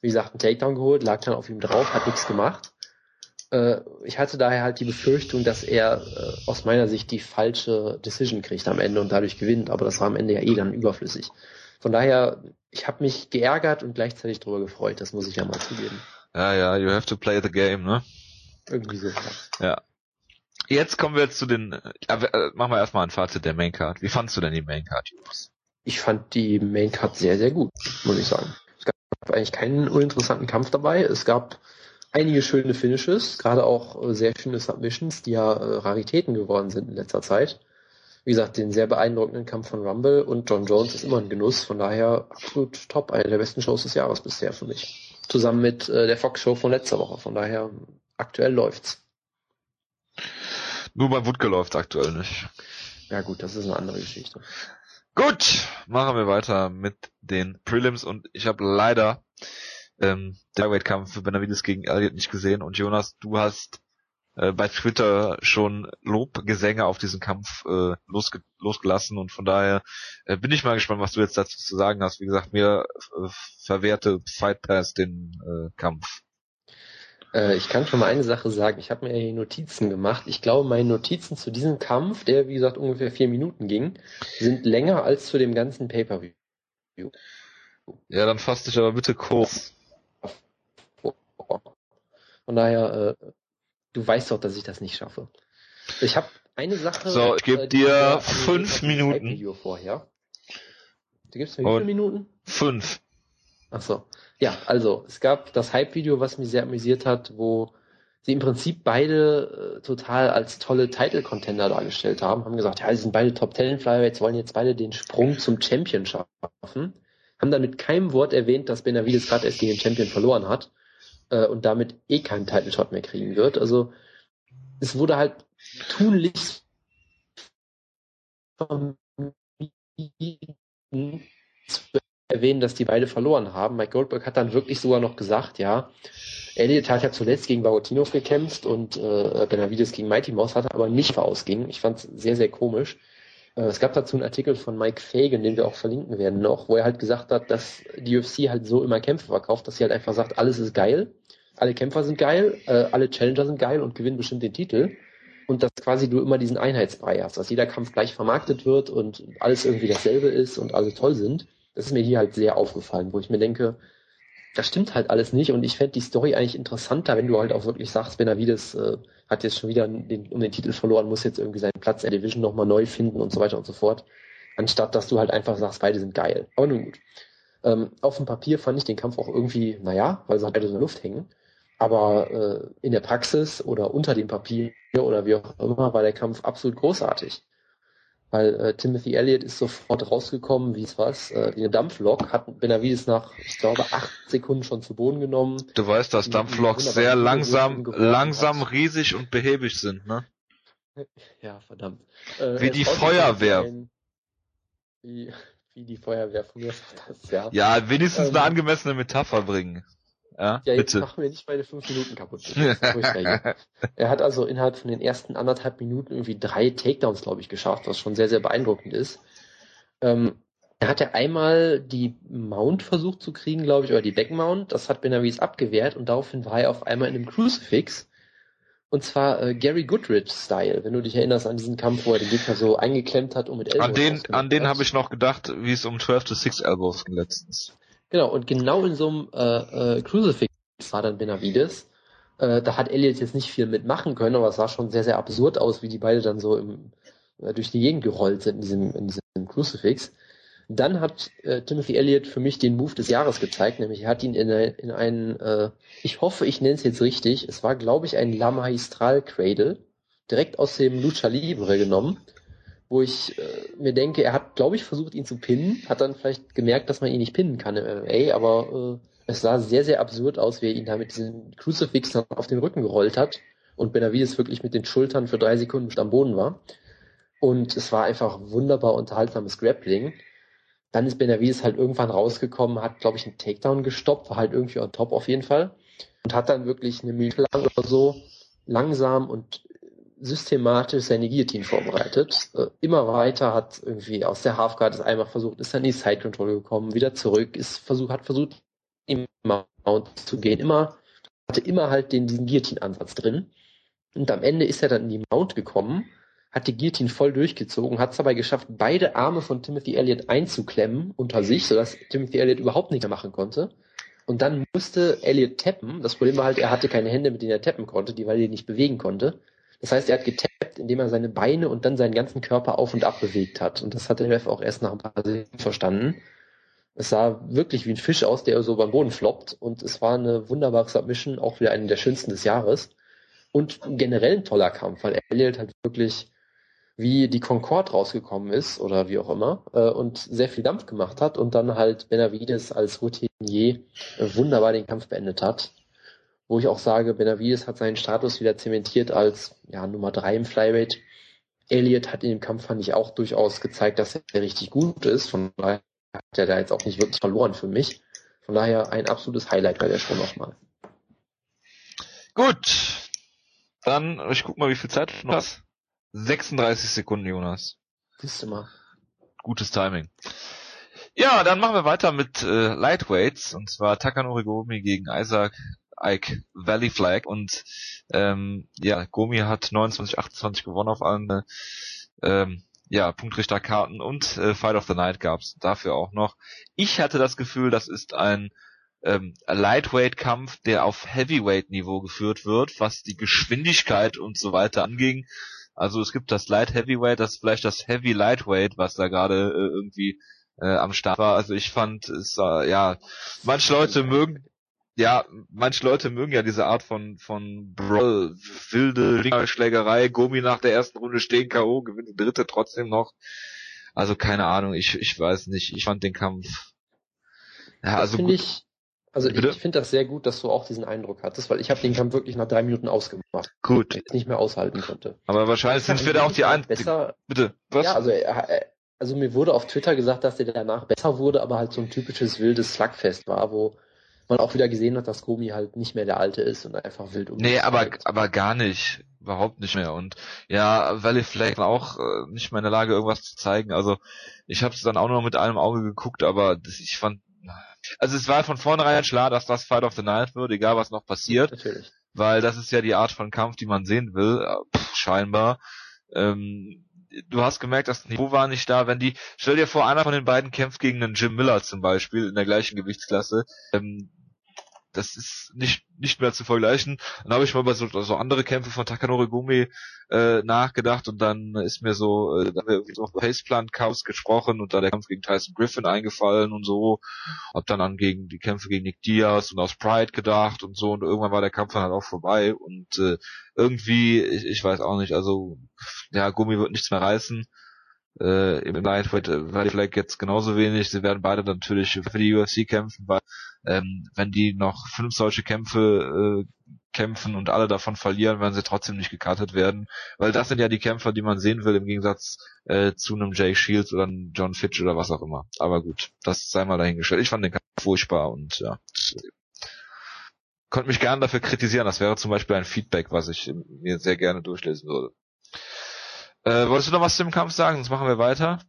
wie gesagt, einen Takedown geholt, lag dann auf ihm drauf, hat nichts gemacht. Äh, ich hatte daher halt die Befürchtung, dass er äh, aus meiner Sicht die falsche Decision kriegt am Ende und dadurch gewinnt, aber das war am Ende ja eh dann überflüssig. Von daher, ich habe mich geärgert und gleichzeitig darüber gefreut, das muss ich ja mal zugeben. Ja, ja, you have to play the game, ne? Irgendwie so. Ja. Jetzt kommen wir jetzt zu den, äh, machen wir erstmal ein Fazit der Maincard. Wie fandst du denn die Maincard, Jungs? Ich fand die Maincard sehr, sehr gut, muss ich sagen. Es gab eigentlich keinen uninteressanten Kampf dabei. Es gab einige schöne Finishes, gerade auch äh, sehr schöne Submissions, die ja äh, Raritäten geworden sind in letzter Zeit wie gesagt, den sehr beeindruckenden Kampf von Rumble und John Jones ist immer ein Genuss, von daher absolut top, eine der besten Shows des Jahres bisher für mich. Zusammen mit äh, der Fox Show von letzter Woche, von daher aktuell läuft's. Nur bei Wutke läuft's aktuell nicht. Ja gut, das ist eine andere Geschichte. Gut, machen wir weiter mit den Prelims und ich habe leider ähm, der Kampf für Benavides gegen Elliott nicht gesehen und Jonas, du hast äh, bei Twitter schon Lobgesänge auf diesen Kampf äh, losge losgelassen und von daher äh, bin ich mal gespannt, was du jetzt dazu zu sagen hast. Wie gesagt, mir äh, verwehrte Fight Pass den äh, Kampf. Äh, ich kann schon mal eine Sache sagen. Ich habe mir hier Notizen gemacht. Ich glaube, meine Notizen zu diesem Kampf, der wie gesagt ungefähr vier Minuten ging, sind länger als zu dem ganzen Pay-per-View. Ja, dann fass dich aber bitte kurz. Von daher äh, Du weißt doch, dass ich das nicht schaffe. Ich habe eine Sache. So, ich gebe äh, dir fünf Minuten. Video vorher. Du gibst mir wie viele Minuten? Fünf. Ach so. Ja, also es gab das Hype-Video, was mich sehr amüsiert hat, wo sie im Prinzip beide äh, total als tolle Title-Contender dargestellt haben. Haben gesagt, ja, sie sind beide Top Ten Flyweights, wollen jetzt beide den Sprung zum Champion schaffen. Haben dann mit keinem Wort erwähnt, dass Benavides gerade erst gegen den Champion verloren hat äh, und damit eh keinen Title Shot mehr kriegen wird. Also es wurde halt tunlichst zu erwähnen, dass die beide verloren haben. Mike Goldberg hat dann wirklich sogar noch gesagt, ja, Elliot hat ja zuletzt gegen Barotinov gekämpft und äh, Benavides gegen Mighty Mouse hatte aber nicht ausging. Ich fand es sehr, sehr komisch. Äh, es gab dazu einen Artikel von Mike Fagan, den wir auch verlinken werden noch, wo er halt gesagt hat, dass die UFC halt so immer Kämpfe verkauft, dass sie halt einfach sagt, alles ist geil, alle Kämpfer sind geil, äh, alle Challenger sind geil und gewinnen bestimmt den Titel und dass quasi du immer diesen Einheitsbrei hast, dass jeder Kampf gleich vermarktet wird und alles irgendwie dasselbe ist und alle toll sind. Das ist mir hier halt sehr aufgefallen, wo ich mir denke, das stimmt halt alles nicht und ich fände die Story eigentlich interessanter, wenn du halt auch wirklich sagst, Benavides äh, hat jetzt schon wieder den, um den Titel verloren, muss jetzt irgendwie seinen Platz in der Division nochmal neu finden und so weiter und so fort, anstatt dass du halt einfach sagst, beide sind geil. Aber nun gut. Ähm, auf dem Papier fand ich den Kampf auch irgendwie, naja, weil sie halt beide so in der Luft hängen. Aber äh, in der Praxis oder unter dem Papier oder wie auch immer war der Kampf absolut großartig. Weil äh, Timothy Elliott ist sofort rausgekommen, wie es was, äh, wie eine Dampflok, hat Benavides nach, ich glaube, acht Sekunden schon zu Boden genommen. Du weißt, dass Dampfloks sehr langsam, langsam, hat. riesig und behäbig sind, ne? Ja, verdammt. Äh, wie die Feuerwehr. Ein, wie, wie die Feuerwehr von mir das, ja. Ja, wenigstens ähm, eine angemessene Metapher bringen. Ja, ja jetzt bitte. machen wir nicht meine fünf Minuten kaputt. er hat also innerhalb von den ersten anderthalb Minuten irgendwie drei Takedowns, glaube ich, geschafft, was schon sehr, sehr beeindruckend ist. Ähm, er hat ja einmal die Mount versucht zu kriegen, glaube ich, oder die Backmount. Das hat Benavides abgewehrt und daraufhin war er auf einmal in einem Crucifix. Und zwar äh, Gary Goodrich-Style, wenn du dich erinnerst an diesen Kampf, wo er den Gegner so eingeklemmt hat und mit Elbows An den, an den habe ich noch gedacht, wie es um 12 to 6 Elbows ging letztens. Genau, und genau in so einem äh, äh, Crucifix war dann Benavides. Äh, da hat Elliot jetzt nicht viel mitmachen können, aber es sah schon sehr, sehr absurd aus, wie die beide dann so im, äh, durch die Gegend gerollt sind in diesem, in diesem Crucifix. Dann hat äh, Timothy Elliott für mich den Move des Jahres gezeigt, nämlich er hat ihn in, in einen, äh, ich hoffe, ich nenne es jetzt richtig, es war, glaube ich, ein La Magistral Cradle, direkt aus dem Lucha Libre genommen wo ich äh, mir denke, er hat, glaube ich, versucht, ihn zu pinnen, hat dann vielleicht gemerkt, dass man ihn nicht pinnen kann im MMA, aber äh, es sah sehr, sehr absurd aus, wie er ihn da mit diesem Crucifix auf den Rücken gerollt hat und Benavides wirklich mit den Schultern für drei Sekunden am Boden war. Und es war einfach wunderbar unterhaltsames Grappling. Dann ist Benavides halt irgendwann rausgekommen, hat, glaube ich, einen Takedown gestoppt, war halt irgendwie on top auf jeden Fall. Und hat dann wirklich eine Minute lang oder so langsam und systematisch seine Guillotine vorbereitet. Äh, immer weiter hat irgendwie aus der Halfguard es einmal versucht, ist dann die Side Control gekommen, wieder zurück, ist versucht, hat versucht, im Mount zu gehen, immer, hatte immer halt den, diesen Guillotine-Ansatz drin. Und am Ende ist er dann in die Mount gekommen, hat die Guillotine voll durchgezogen, hat es dabei geschafft, beide Arme von Timothy Elliott einzuklemmen unter sich, sodass Timothy Elliott überhaupt nichts mehr machen konnte. Und dann musste Elliott tappen. Das Problem war halt, er hatte keine Hände, mit denen er tappen konnte, die, weil er nicht bewegen konnte. Das heißt, er hat getappt, indem er seine Beine und dann seinen ganzen Körper auf und ab bewegt hat. Und das hat der Ref auch erst nach ein paar Sekunden verstanden. Es sah wirklich wie ein Fisch aus, der so beim Boden floppt. Und es war eine wunderbare Submission, auch wieder eine der schönsten des Jahres. Und generell ein toller Kampf, weil Elliot halt wirklich wie die Concorde rausgekommen ist oder wie auch immer äh, und sehr viel Dampf gemacht hat und dann halt Benavides als Routinier wunderbar den Kampf beendet hat wo ich auch sage, Benavides hat seinen Status wieder zementiert als ja, Nummer drei im Flyweight. Elliot hat in dem Kampf, fand ich, auch durchaus gezeigt, dass er richtig gut ist. Von daher hat er da jetzt auch nicht wirklich verloren für mich. Von daher ein absolutes Highlight bei der Show nochmal. Gut. Dann, ich guck mal, wie viel Zeit du noch hast. 36 Sekunden, Jonas. Siehst du mal. Gutes Timing. Ja, dann machen wir weiter mit äh, Lightweights und zwar Takanori Gomi gegen Isaac Ike Valley Flag und ähm, ja, Gomi hat 29, 28 gewonnen auf allen ähm, ja, Punktrichterkarten und äh, Fight of the Night gab's dafür auch noch. Ich hatte das Gefühl, das ist ein ähm, Lightweight-Kampf, der auf Heavyweight-Niveau geführt wird, was die Geschwindigkeit und so weiter anging. Also es gibt das Light Heavyweight, das ist vielleicht das Heavy Lightweight, was da gerade äh, irgendwie äh, am Start war. Also ich fand es äh, ja, manche Leute mögen ja, manche Leute mögen ja diese Art von von Brawl, wilde Ringerschlägerei, Gomi nach der ersten Runde stehen K.O., gewinnt die dritte trotzdem noch. Also keine Ahnung, ich ich weiß nicht, ich fand den Kampf ja, das also finde ich Also Bitte? ich finde das sehr gut, dass du auch diesen Eindruck hattest, weil ich habe den Kampf wirklich nach drei Minuten ausgemacht. Gut. Weil ich nicht mehr aushalten konnte. Aber wahrscheinlich sind wir da auch die einzigen. Bitte. Was? Ja, also also mir wurde auf Twitter gesagt, dass der danach besser wurde, aber halt so ein typisches wildes Slugfest war, wo man auch wieder gesehen hat, dass Gomi halt nicht mehr der alte ist und einfach wild um. Nee, aber, aber gar nicht. Überhaupt nicht mehr. Und ja, Valley Flag war auch äh, nicht mehr in der Lage, irgendwas zu zeigen. Also ich habe es dann auch noch mit einem Auge geguckt, aber das, ich fand also es war von vornherein klar, dass das Fight of the Night wird, egal was noch passiert. Natürlich. Weil das ist ja die Art von Kampf, die man sehen will, Pff, scheinbar. Ähm, du hast gemerkt, das Niveau war nicht da. Wenn die, stell dir vor, einer von den beiden kämpft gegen einen Jim Miller zum Beispiel in der gleichen Gewichtsklasse. Ähm, das ist nicht nicht mehr zu vergleichen. Dann habe ich mal über so, so andere Kämpfe von Takanori Gumi äh, nachgedacht und dann ist mir so, äh, da haben wir auf Paceplan Chaos gesprochen und da der Kampf gegen Tyson Griffin eingefallen und so. Hab dann an gegen die Kämpfe gegen Nick Diaz und aus Pride gedacht und so und irgendwann war der Kampf dann halt auch vorbei und äh, irgendwie, ich, ich weiß auch nicht, also ja, Gumi wird nichts mehr reißen äh, im Lightweight äh, Valley Flag jetzt genauso wenig. Sie werden beide natürlich für die UFC kämpfen, weil ähm, wenn die noch fünf solche Kämpfe äh, kämpfen und alle davon verlieren, werden sie trotzdem nicht gekartet werden. Weil das sind ja die Kämpfer, die man sehen will, im Gegensatz äh, zu einem Jay Shields oder einem John Fitch oder was auch immer. Aber gut, das sei mal dahingestellt. Ich fand den Kampf furchtbar und ja. Konnte mich gerne dafür kritisieren. Das wäre zum Beispiel ein Feedback, was ich mir sehr gerne durchlesen würde. Äh, wolltest du noch was zu dem Kampf sagen? Sonst machen wir weiter.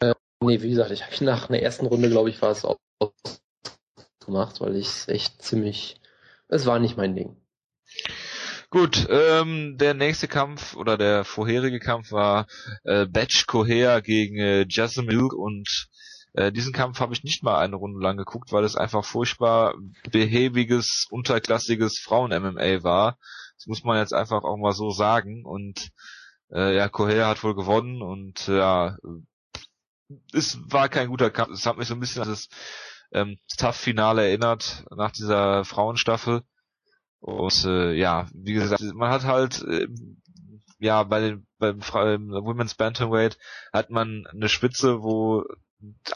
Äh, nee, wie gesagt, ich habe nach einer ersten Runde, glaube ich, war es auch gemacht, weil ich es echt ziemlich. Es war nicht mein Ding. Gut, ähm, der nächste Kampf oder der vorherige Kampf war äh, Batch Coher gegen äh, Jasmine Milk und äh, diesen Kampf habe ich nicht mal eine Runde lang geguckt, weil es einfach furchtbar behäbiges, unterklassiges Frauen-MMA war. Das muss man jetzt einfach auch mal so sagen. Und äh, ja, Coher hat wohl gewonnen und ja, es war kein guter Kampf. Es hat mich so ein bisschen an das ähm, Tough-Finale erinnert nach dieser Frauenstaffel. Und äh, ja, wie gesagt, man hat halt äh, ja bei den beim, beim Women's Bantamweight hat man eine Spitze, wo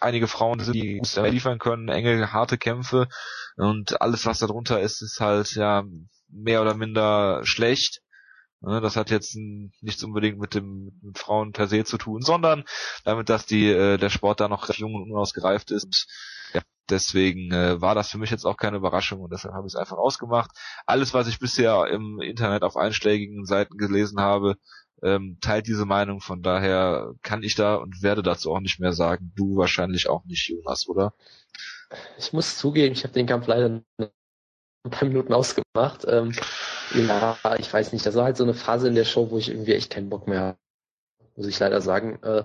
einige Frauen sind, die liefern können, enge, harte Kämpfe und alles, was darunter ist, ist halt ja mehr oder minder schlecht. Ne, das hat jetzt nichts unbedingt mit dem mit Frauen per se zu tun, sondern damit, dass die äh, der Sport da noch jung und unausgereift ist. Und, ja, deswegen äh, war das für mich jetzt auch keine Überraschung und deshalb habe ich es einfach ausgemacht. Alles, was ich bisher im Internet auf einschlägigen Seiten gelesen habe, ähm, teilt diese Meinung. Von daher kann ich da und werde dazu auch nicht mehr sagen. Du wahrscheinlich auch nicht, Jonas, oder? Ich muss zugeben, ich habe den Kampf leider ein paar Minuten ausgemacht. Ähm, ja, ich weiß nicht, das war halt so eine Phase in der Show, wo ich irgendwie echt keinen Bock mehr habe, muss ich leider sagen. Äh,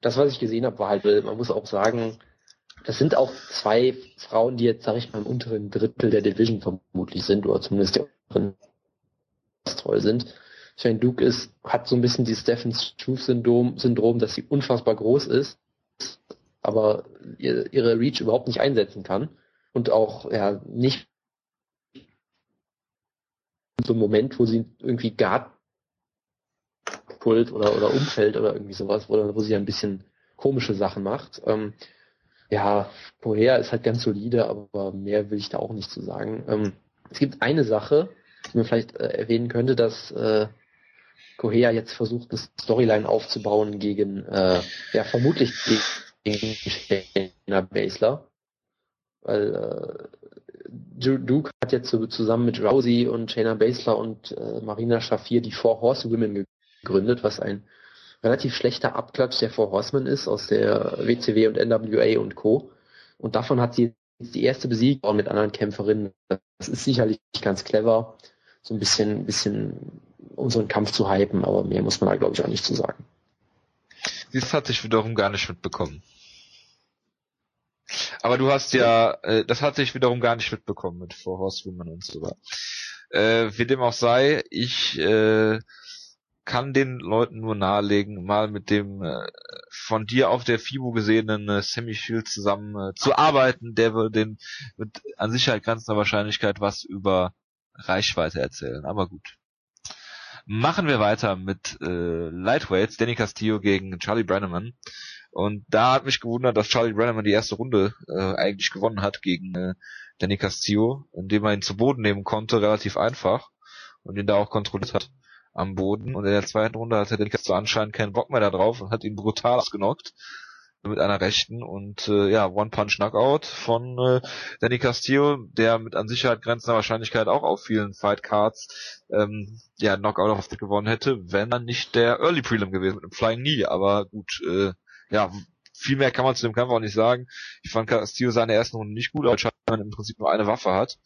das, was ich gesehen habe, war halt, man muss auch sagen, das sind auch zwei Frauen, die jetzt, sag ich mal, im unteren Drittel der Division vermutlich sind, oder zumindest die toll sind. Shane Duke ist, hat so ein bisschen die Stephen Struve-Syndrom, Syndrom, dass sie unfassbar groß ist, aber ihre Reach überhaupt nicht einsetzen kann und auch ja nicht so ein Moment, wo sie irgendwie Guard pullt oder, oder umfällt oder irgendwie sowas, wo, wo sie ein bisschen komische Sachen macht. Ähm, ja, vorher ist halt ganz solide, aber mehr will ich da auch nicht zu sagen. Ähm, es gibt eine Sache, die man vielleicht äh, erwähnen könnte, dass äh, Cohea jetzt versucht, eine Storyline aufzubauen gegen, äh, ja, vermutlich gegen Shayna Baszler. Weil äh, Duke hat jetzt so zusammen mit Rousey und Shayna Baszler und äh, Marina Shafir die Four Horsewomen gegründet, was ein relativ schlechter Abklatsch der Four Horsemen ist aus der WCW und NWA und Co. Und davon hat sie jetzt die erste Besiegung mit anderen Kämpferinnen. Das ist sicherlich ganz clever, so ein bisschen, bisschen unseren Kampf zu hypen, aber mehr muss man da glaube ich auch nicht zu sagen. Das hatte ich wiederum gar nicht mitbekommen. Aber du hast ja, äh, das hatte ich wiederum gar nicht mitbekommen mit Four Horsewomen und so weiter. Äh, wie dem auch sei, ich äh, kann den Leuten nur nahelegen, mal mit dem äh, von dir auf der FIBO gesehenen äh, Sammy Shield zusammen äh, zu arbeiten, der wird den mit an Sicherheit grenzender Wahrscheinlichkeit was über Reichweite erzählen. Aber gut. Machen wir weiter mit äh, Lightweights, Danny Castillo gegen Charlie Brenneman. Und da hat mich gewundert, dass Charlie Brenneman die erste Runde äh, eigentlich gewonnen hat gegen äh, Danny Castillo, indem er ihn zu Boden nehmen konnte, relativ einfach und ihn da auch kontrolliert hat am Boden. Und in der zweiten Runde hatte Danny Castillo anscheinend keinen Bock mehr da drauf und hat ihn brutal ausgenockt mit einer rechten und äh, ja, One-Punch-Knockout von äh, Danny Castillo, der mit an Sicherheit grenzender Wahrscheinlichkeit auch auf vielen Fight Cards ähm, ja, Knockout auf gewonnen hätte, wenn er nicht der Early Prelim gewesen mit einem Flying Knee, aber gut, äh, ja, viel mehr kann man zu dem Kampf auch nicht sagen. Ich fand Castillo seine ersten Runden nicht gut, weil man im Prinzip nur eine Waffe hat.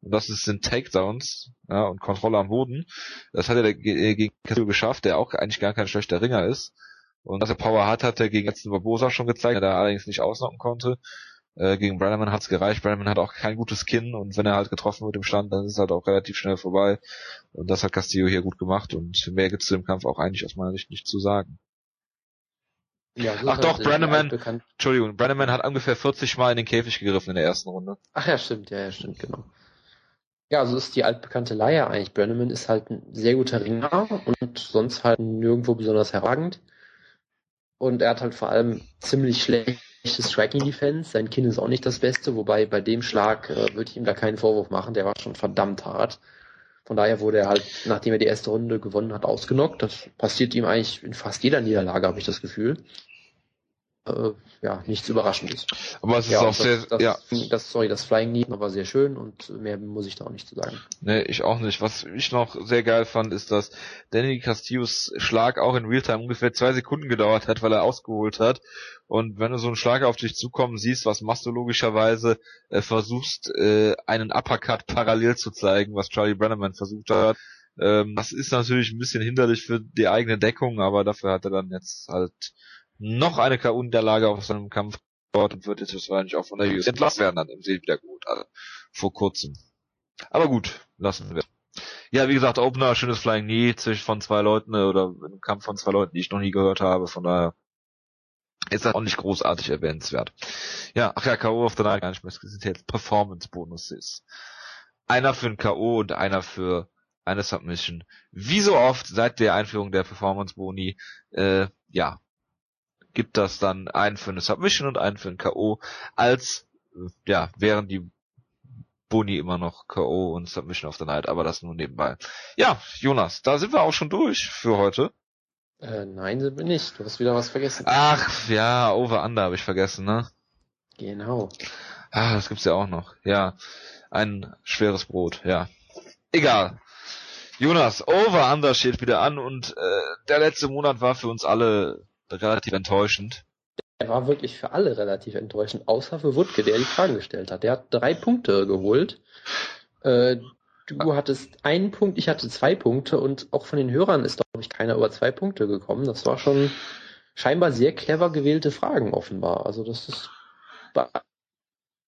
Und das sind Takedowns ja, und Kontrolle am Boden. Das hat er gegen Castillo geschafft, der auch eigentlich gar kein schlechter Ringer ist. Und dass er Power hat, hat er gegen letzten Barbosa schon gezeigt, der allerdings nicht ausnocken konnte. Äh, gegen Brenneman hat's gereicht. Brenneman hat auch kein gutes Kinn und wenn er halt getroffen wird im Stand, dann ist es halt auch relativ schnell vorbei. Und das hat Castillo hier gut gemacht und mehr gibt's zu dem Kampf auch eigentlich aus meiner Sicht nicht zu sagen. Ja, Ach doch, Brenneman, Entschuldigung, Brenneman hat ungefähr 40 Mal in den Käfig gegriffen in der ersten Runde. Ach ja, stimmt, ja, ja, stimmt, genau. Ja, so ist die altbekannte Leier eigentlich. Brenneman ist halt ein sehr guter Ringer und sonst halt nirgendwo besonders herragend. Und er hat halt vor allem ziemlich schlechtes Striking Defense. Sein Kinn ist auch nicht das Beste, wobei bei dem Schlag äh, würde ich ihm da keinen Vorwurf machen. Der war schon verdammt hart. Von daher wurde er halt, nachdem er die erste Runde gewonnen hat, ausgenockt. Das passiert ihm eigentlich in fast jeder Niederlage, habe ich das Gefühl äh, ja, nichts Überraschendes. Aber es ist ja, auch sehr, das, ja. Das, sorry, das Flying Knee war sehr schön und mehr muss ich da auch nicht zu sagen. Nee, ich auch nicht. Was ich noch sehr geil fand, ist, dass Danny Castillos Schlag auch in Realtime ungefähr zwei Sekunden gedauert hat, weil er ausgeholt hat. Und wenn du so einen Schlag auf dich zukommen siehst, was machst du logischerweise? Äh, versuchst, äh, einen Uppercut parallel zu zeigen, was Charlie Brenneman versucht hat. Ähm, das ist natürlich ein bisschen hinderlich für die eigene Deckung, aber dafür hat er dann jetzt halt noch eine K.O.-Niederlage auf seinem Kampf und wird jetzt wahrscheinlich auch von der UFC entlassen werden dann im See wieder gut, also vor kurzem. Aber gut, lassen wir. Ja, wie gesagt, Opener, schönes Flying Knee zwischen von zwei Leuten äh, oder einem Kampf von zwei Leuten, die ich noch nie gehört habe, von daher ist das auch nicht großartig erwähnenswert. Ja, ach ja, K.O. of the Night gar nicht mehr, es sind jetzt Performance-Bonuses. Einer für ein K.O. und einer für eine Submission. Wie so oft seit der Einführung der Performance-Boni, äh, ja, gibt das dann einen für eine Submission und einen für ein K.O. als, ja, wären die Boni immer noch K.O. und Submission of the Night, aber das nur nebenbei. Ja, Jonas, da sind wir auch schon durch für heute. Äh, nein, sind wir nicht. Du hast wieder was vergessen. Ach, ja, Over-Under habe ich vergessen, ne? Genau. Ah, das gibt's ja auch noch. Ja, ein schweres Brot, ja. Egal. Jonas, Over-Under steht wieder an und äh, der letzte Monat war für uns alle relativ enttäuschend. Er war wirklich für alle relativ enttäuschend, außer für Wutke, der die Fragen gestellt hat. Der hat drei Punkte geholt. Äh, du hattest einen Punkt, ich hatte zwei Punkte und auch von den Hörern ist, glaube ich, keiner über zwei Punkte gekommen. Das war schon scheinbar sehr clever gewählte Fragen offenbar. Also das ist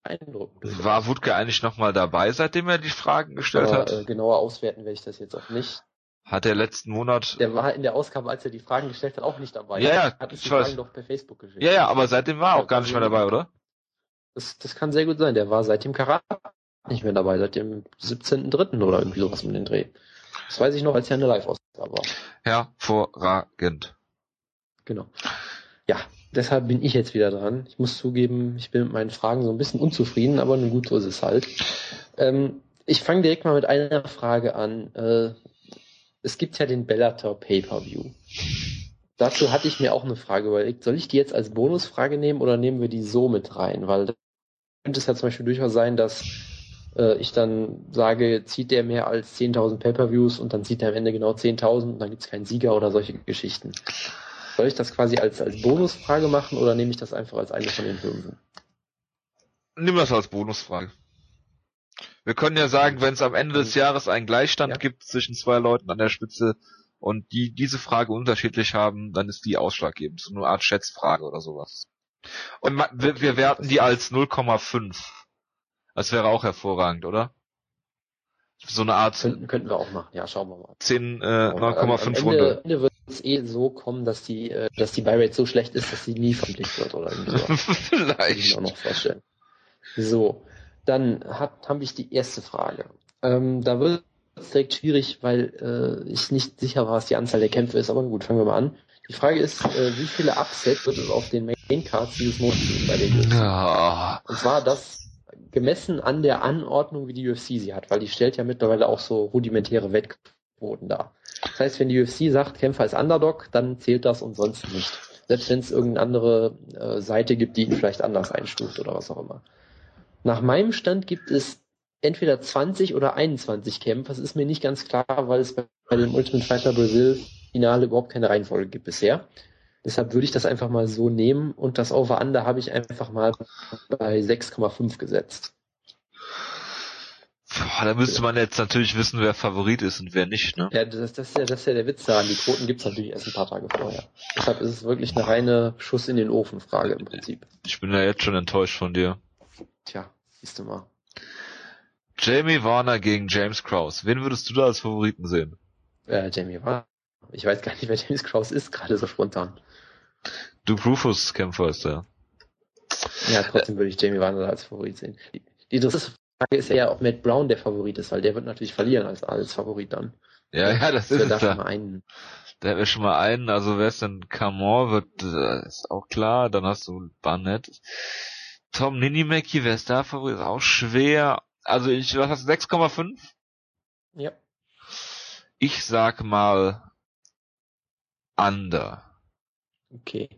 beeindruckend. War Wutke eigentlich nochmal dabei, seitdem er die Fragen gestellt Aber, hat? Äh, genauer auswerten werde ich das jetzt auch nicht. Hat er letzten Monat. Der war in der Ausgabe, als er die Fragen gestellt hat, auch nicht dabei. Ja, ja. Hat es die Fragen doch per Facebook geschickt. Ja, ja, aber seitdem war er auch gar nicht mehr dabei, oder? Das, das kann sehr gut sein. Der war seit dem Karat nicht mehr dabei, seit dem 17.3. oder irgendwie sowas mit dem Dreh. Das weiß ich noch, als er eine Live-Ausgabe war. Hervorragend. Genau. Ja, deshalb bin ich jetzt wieder dran. Ich muss zugeben, ich bin mit meinen Fragen so ein bisschen unzufrieden, aber nun gut, so ist es halt. Ähm, ich fange direkt mal mit einer Frage an. Äh, es gibt ja den Bellator Pay-Per-View. Dazu hatte ich mir auch eine Frage überlegt. Soll ich die jetzt als Bonusfrage nehmen oder nehmen wir die so mit rein? Weil könnte es ja zum Beispiel durchaus sein, dass äh, ich dann sage, zieht der mehr als 10.000 Pay-Per-Views und dann zieht er am Ende genau 10.000 und dann gibt es keinen Sieger oder solche Geschichten. Soll ich das quasi als, als Bonusfrage machen oder nehme ich das einfach als eine von den fünf? Nimm das als Bonusfrage. Wir können ja sagen, wenn es am Ende des Jahres einen Gleichstand ja. gibt zwischen zwei Leuten an der Spitze und die diese Frage unterschiedlich haben, dann ist die ausschlaggebend. So eine Art Schätzfrage oder sowas. Und wir, wir werten die als 0,5. Das wäre auch hervorragend, oder? So eine Art. Könnten, könnten wir auch machen, ja, schauen wir mal. 10, äh, 9,5 Runde. Am Ende wird es eh so kommen, dass die, äh, dass die Buy-Rate so schlecht ist, dass sie nie verpflichtet wird oder irgendwie so. Vielleicht. Kann ich mir auch noch vorstellen. So. Dann habe ich die erste Frage. Ähm, da wird es direkt schwierig, weil äh, ich nicht sicher war, was die Anzahl der Kämpfe ist, aber gut, fangen wir mal an. Die Frage ist, äh, wie viele Upsets wird es auf den Main Cards dieses Monats geben bei den UFC? Ja. Und zwar das gemessen an der Anordnung, wie die UFC sie hat, weil die stellt ja mittlerweile auch so rudimentäre Wettquoten dar. Das heißt, wenn die UFC sagt, Kämpfer ist Underdog, dann zählt das und sonst nicht. Selbst wenn es irgendeine andere äh, Seite gibt, die ihn vielleicht anders einstuft oder was auch immer. Nach meinem Stand gibt es entweder 20 oder 21 Kämpfer. Das ist mir nicht ganz klar, weil es bei, bei dem Ultimate Fighter Brazil Finale überhaupt keine Reihenfolge gibt bisher. Deshalb würde ich das einfach mal so nehmen und das Over-Under habe ich einfach mal bei 6,5 gesetzt. Boah, da müsste man jetzt natürlich wissen, wer Favorit ist und wer nicht, ne? Ja, das, das, ist ja, das ist ja der Witz daran. Die Quoten gibt's natürlich erst ein paar Tage vorher. Deshalb ist es wirklich eine reine Schuss in den Ofen Frage im Prinzip. Ich bin ja jetzt schon enttäuscht von dir. Tja, siehst du mal. Jamie Warner gegen James Krause. Wen würdest du da als Favoriten sehen? Äh, Jamie war. Ich weiß gar nicht, wer James Krause ist, gerade so spontan. Duke Rufus Kämpfer ist der. Ja, trotzdem würde ich Jamie Warner als Favorit sehen. Die, die interessante Frage ist ja, ob Matt Brown der Favorit ist, weil der wird natürlich verlieren als, als Favorit dann. Ja, ja, das ist da schon da. mal einen. Da hätten wir schon mal einen, also wer ist denn Camor wird, äh, ist auch klar, dann hast du Barnett. Tom Ninimeki, wer ist da Favorit? Ist auch schwer. Also ich, was hast du, 6,5? Ja. Ich sag mal Under. Okay.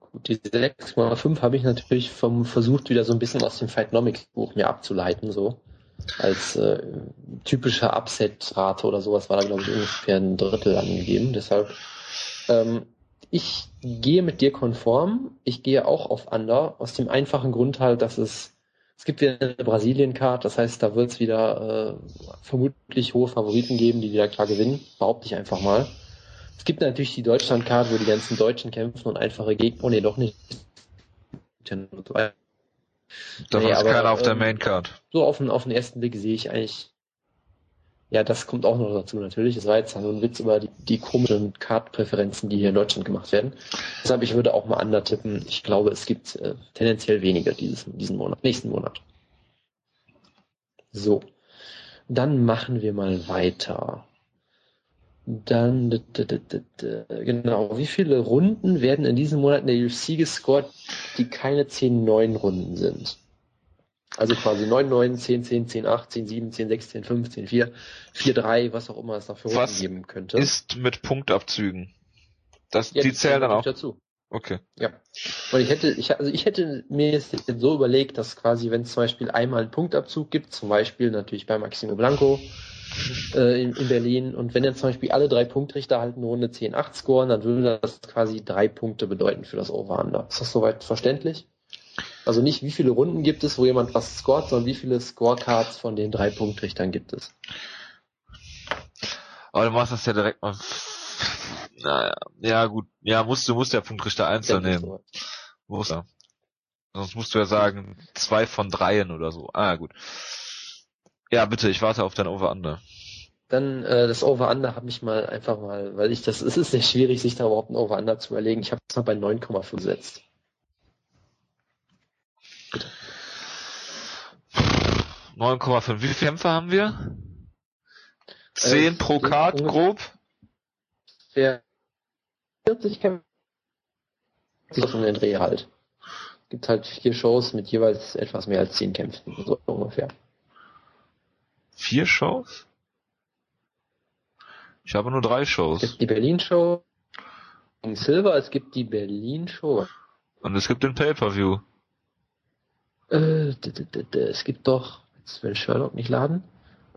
Gut, diese 6,5 habe ich natürlich vom versucht, wieder so ein bisschen aus dem Fightnomics-Buch mir abzuleiten, so. Als äh, typische Upset-Rate oder sowas war da, glaube ich, ungefähr ein Drittel angegeben. Deshalb, ähm, ich gehe mit dir konform. Ich gehe auch auf Under, aus dem einfachen Grund halt, dass es es gibt wieder eine Brasilien-Card, das heißt, da wird es wieder äh, vermutlich hohe Favoriten geben, die wieder klar gewinnen, behaupte ich einfach mal. Es gibt natürlich die Deutschland-Card, wo die ganzen Deutschen kämpfen und einfache Gegner. Oh nee, doch nicht. Davon Nee, ist aber, keiner auf der ähm, Maincard. So auf den, auf den ersten Blick sehe ich eigentlich. Ja, das kommt auch noch dazu natürlich. Es war jetzt so ein Witz über die, die komischen Card-Präferenzen, die hier in Deutschland gemacht werden. Deshalb, ich würde auch mal under tippen. Ich glaube, es gibt äh, tendenziell weniger dieses, diesen Monat, nächsten Monat. So. Dann machen wir mal weiter. Dann, genau, wie viele Runden werden in diesem Monat in der UFC gescored, die keine 10-9 Runden sind? Also quasi 9, 9, 10, 10, 10, 8, 10, 7, 10, 6, 10, 5, 10, 4, 4, 3, was auch immer es da für Runden Was geben könnte. Ist mit Punktabzügen. Das, Ja, die zählen dann auch. dazu. Okay. Ja. Und ich hätte, ich, also ich hätte mir jetzt so überlegt, dass quasi, wenn es zum Beispiel einmal einen Punktabzug gibt, zum Beispiel natürlich bei Maximo Blanco äh, in, in Berlin, und wenn dann zum Beispiel alle drei Punktrichter halt eine Runde 10-8 scoren, dann würde das quasi drei Punkte bedeuten für das Over-Under. Ist das soweit verständlich? Also nicht, wie viele Runden gibt es, wo jemand was scoret, sondern wie viele Scorecards von den drei Punktrichtern gibt es. Aber du machst das ja direkt mal. Naja, ja gut. Ja, musst du musst ja Punktrichter einzeln nehmen. so. Muss er. Sonst musst du ja sagen, zwei von dreien oder so. Ah, gut. Ja, bitte, ich warte auf dein Over-Under. Dann äh, das Over-Under habe ich mal einfach mal, weil ich das, es ist sehr schwierig, sich da überhaupt ein Over-Under zu überlegen. Ich habe es mal bei 9,5 gesetzt. 9,5. Wie viele Kämpfe haben wir? 10 Äh, pro Card, grob? Der 40 Kämpfe um den Dreh halt. Gibt halt vier Shows mit jeweils etwas mehr als zehn Kämpfen, so ungefähr. Vier Shows? Ich habe nur drei Es Shows. gibt die Berlin-Show gegen Silver, es gibt die Berlin-Show. Und es gibt den Pay-Per-View. Äh, es gibt doch, jetzt will Sherlock nicht laden.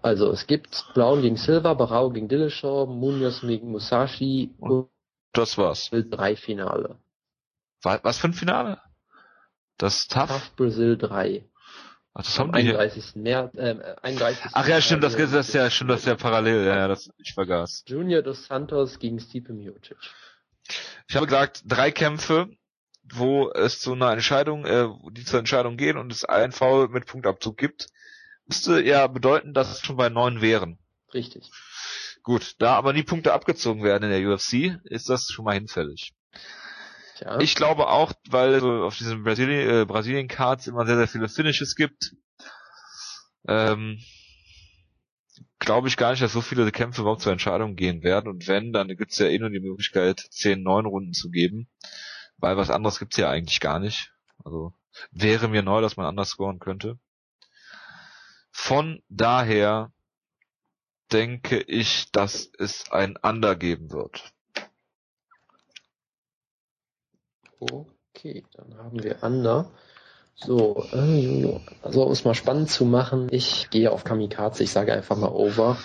Also es gibt Brown gegen Silver, Barao gegen Dillashaw, Munoz gegen Musashi und Das war's. drei Finale. Wa- Was für ein Finale? Das Tough? Tough Brazil 3. Ach, das haben die hier. 31. März, äh, 31. Ach ja, stimmt, das, das ist ja, stimmt, das ist ja parallel. Ja, ja, das, ich vergaß. Junior dos Santos gegen Stipe Miocic. Ich habe gesagt, drei Kämpfe, wo es zu einer Entscheidung, äh, die zur Entscheidung gehen und es einen Foul mit Punktabzug gibt, müsste ja bedeuten, dass es schon bei neun wären. Richtig. Gut, da aber nie Punkte abgezogen werden in der UFC, ist das schon mal hinfällig. Tja. Ich glaube auch, weil so auf diesen Brasilien, äh, Brasilien immer sehr, sehr viele Finishes gibt, ähm, glaube ich gar nicht, dass so viele Kämpfe überhaupt zur Entscheidung gehen werden. Und wenn, dann gibt's ja eh nur die Möglichkeit, 10, 9 Runden zu geben. Weil was anderes gibt's ja eigentlich gar nicht. Also wäre mir neu, dass man anders scoren könnte. Von daher denke ich, dass es ein Under geben wird. Okay, dann haben wir Under. So, äh, also um es mal spannend zu machen, ich gehe auf Kamikaze, ich sage einfach mal Over.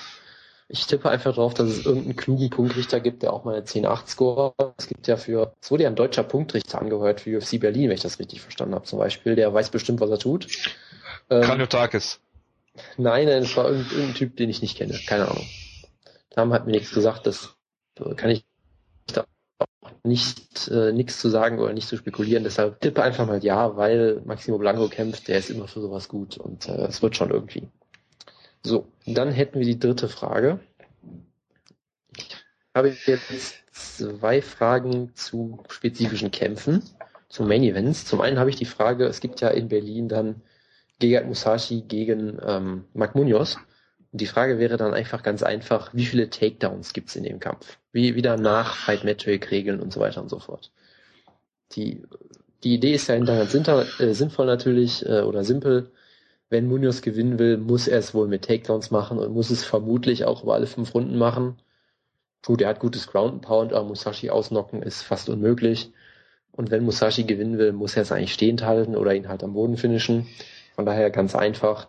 Ich tippe einfach darauf, dass es irgendeinen klugen Punktrichter gibt, der auch mal eine 10-8 score Es gibt ja für, es wurde ja ein deutscher Punktrichter angehört für UFC Berlin, wenn ich das richtig verstanden habe zum Beispiel. Der weiß bestimmt, was er tut. Ähm, Kranjotakis. Nein, nein, es war irgendein, Typ, den ich nicht kenne. Keine Ahnung. Name hat mir nichts gesagt, das kann ich da nicht äh, nichts zu sagen oder nicht zu spekulieren. Deshalb tippe einfach mal ja, weil Maximo Blanco kämpft, der ist immer für sowas gut und äh, es wird schon irgendwie. So, dann hätten wir die dritte Frage. Ich habe jetzt zwei Fragen zu spezifischen Kämpfen, zu Main Events. Zum einen habe ich die Frage, es gibt ja in Berlin dann Gegard Musashi gegen ähm, Mark Munoz. Und die Frage wäre dann einfach ganz einfach, wie viele Takedowns gibt es in dem Kampf? Wie wieder nach Fight Metric Regeln und so weiter und so fort. Die, die Idee ist ja ganz äh, sinnvoll natürlich äh, oder simpel. Wenn Munoz gewinnen will, muss er es wohl mit Takedowns machen und muss es vermutlich auch über alle fünf Runden machen. Gut, er hat gutes Ground Pound, aber Musashi ausnocken ist fast unmöglich. Und wenn Musashi gewinnen will, muss er es eigentlich stehend halten oder ihn halt am Boden finishen. Von daher ganz einfach.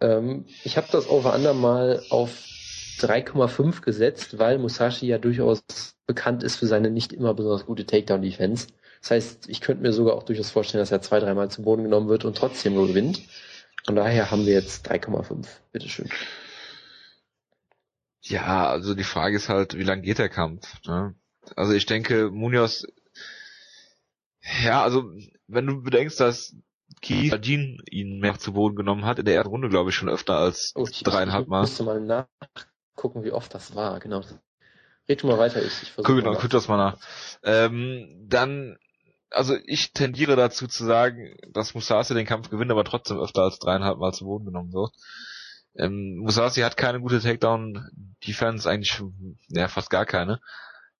Ähm, ich habe das Over-Under mal auf 3,5 gesetzt, weil Musashi ja durchaus bekannt ist für seine nicht immer besonders gute Takedown-Defense. Das heißt, ich könnte mir sogar auch durchaus vorstellen, dass er zwei, dreimal zu Boden genommen wird und trotzdem nur gewinnt. Von daher haben wir jetzt 3,5. Bitteschön. Ja, also die Frage ist halt, wie lang geht der Kampf? Ne? Also ich denke, Munoz, ja, also wenn du bedenkst, dass Keith Jean ihn mehr zu Boden genommen hat, in der ersten Runde, glaube ich, schon öfter als oh, ich, dreieinhalb Mal. Ich müsste mal nachgucken, wie oft das war, genau. Red mal weiter, ich, ich versuche. Guck, guck das mal nach. Ähm, dann, also ich tendiere dazu zu sagen, dass Musasi den Kampf gewinnt, aber trotzdem öfter als dreieinhalb Mal zu Boden genommen wird. Ähm, Musasi hat keine gute Takedown-Defense, eigentlich, ja, fast gar keine.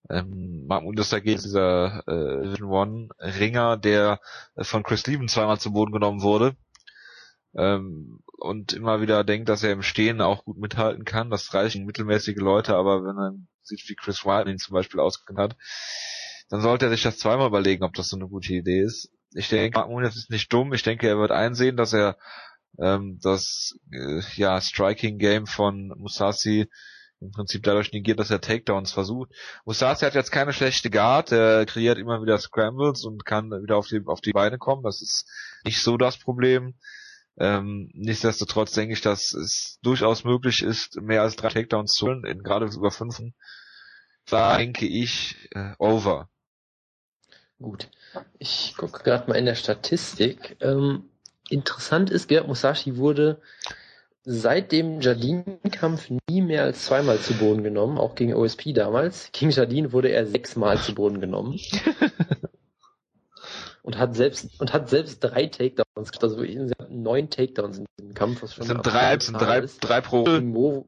Ähm, Mark Munderstag ist dieser äh, Division One Ringer, der von Chris Levin zweimal zu Boden genommen wurde. Ähm, und immer wieder denkt, dass er im Stehen auch gut mithalten kann. Das reichen mittelmäßige Leute, aber wenn er sieht, wie Chris White ihn zum Beispiel ausgekannt hat, dann sollte er sich das zweimal überlegen, ob das so eine gute Idee ist. Ich denke, Mark Munez ist nicht dumm. Ich denke, er wird einsehen, dass er ähm, das äh, ja Striking Game von Musasi im Prinzip dadurch negiert, dass er Takedowns versucht. Musasi hat jetzt keine schlechte Guard, er kreiert immer wieder Scrambles und kann wieder auf die, auf die Beine kommen. Das ist nicht so das Problem. Ähm, nichtsdestotrotz denke ich, dass es durchaus möglich ist, mehr als drei Takedowns zu holen, in gerade über fünf. Da denke ich äh, over. Gut. Ich gucke gerade mal in der Statistik. Ähm, interessant ist, Gerd Musashi wurde seit dem Jardin-Kampf nie mehr als zweimal zu Boden genommen, auch gegen OSP damals. Gegen Jardin wurde er sechsmal zu Boden genommen. und hat selbst und hat selbst drei Takedowns, also neun Takedowns in diesem Kampf, was schon das sind drei, sind drei, ist. drei pro. Mo,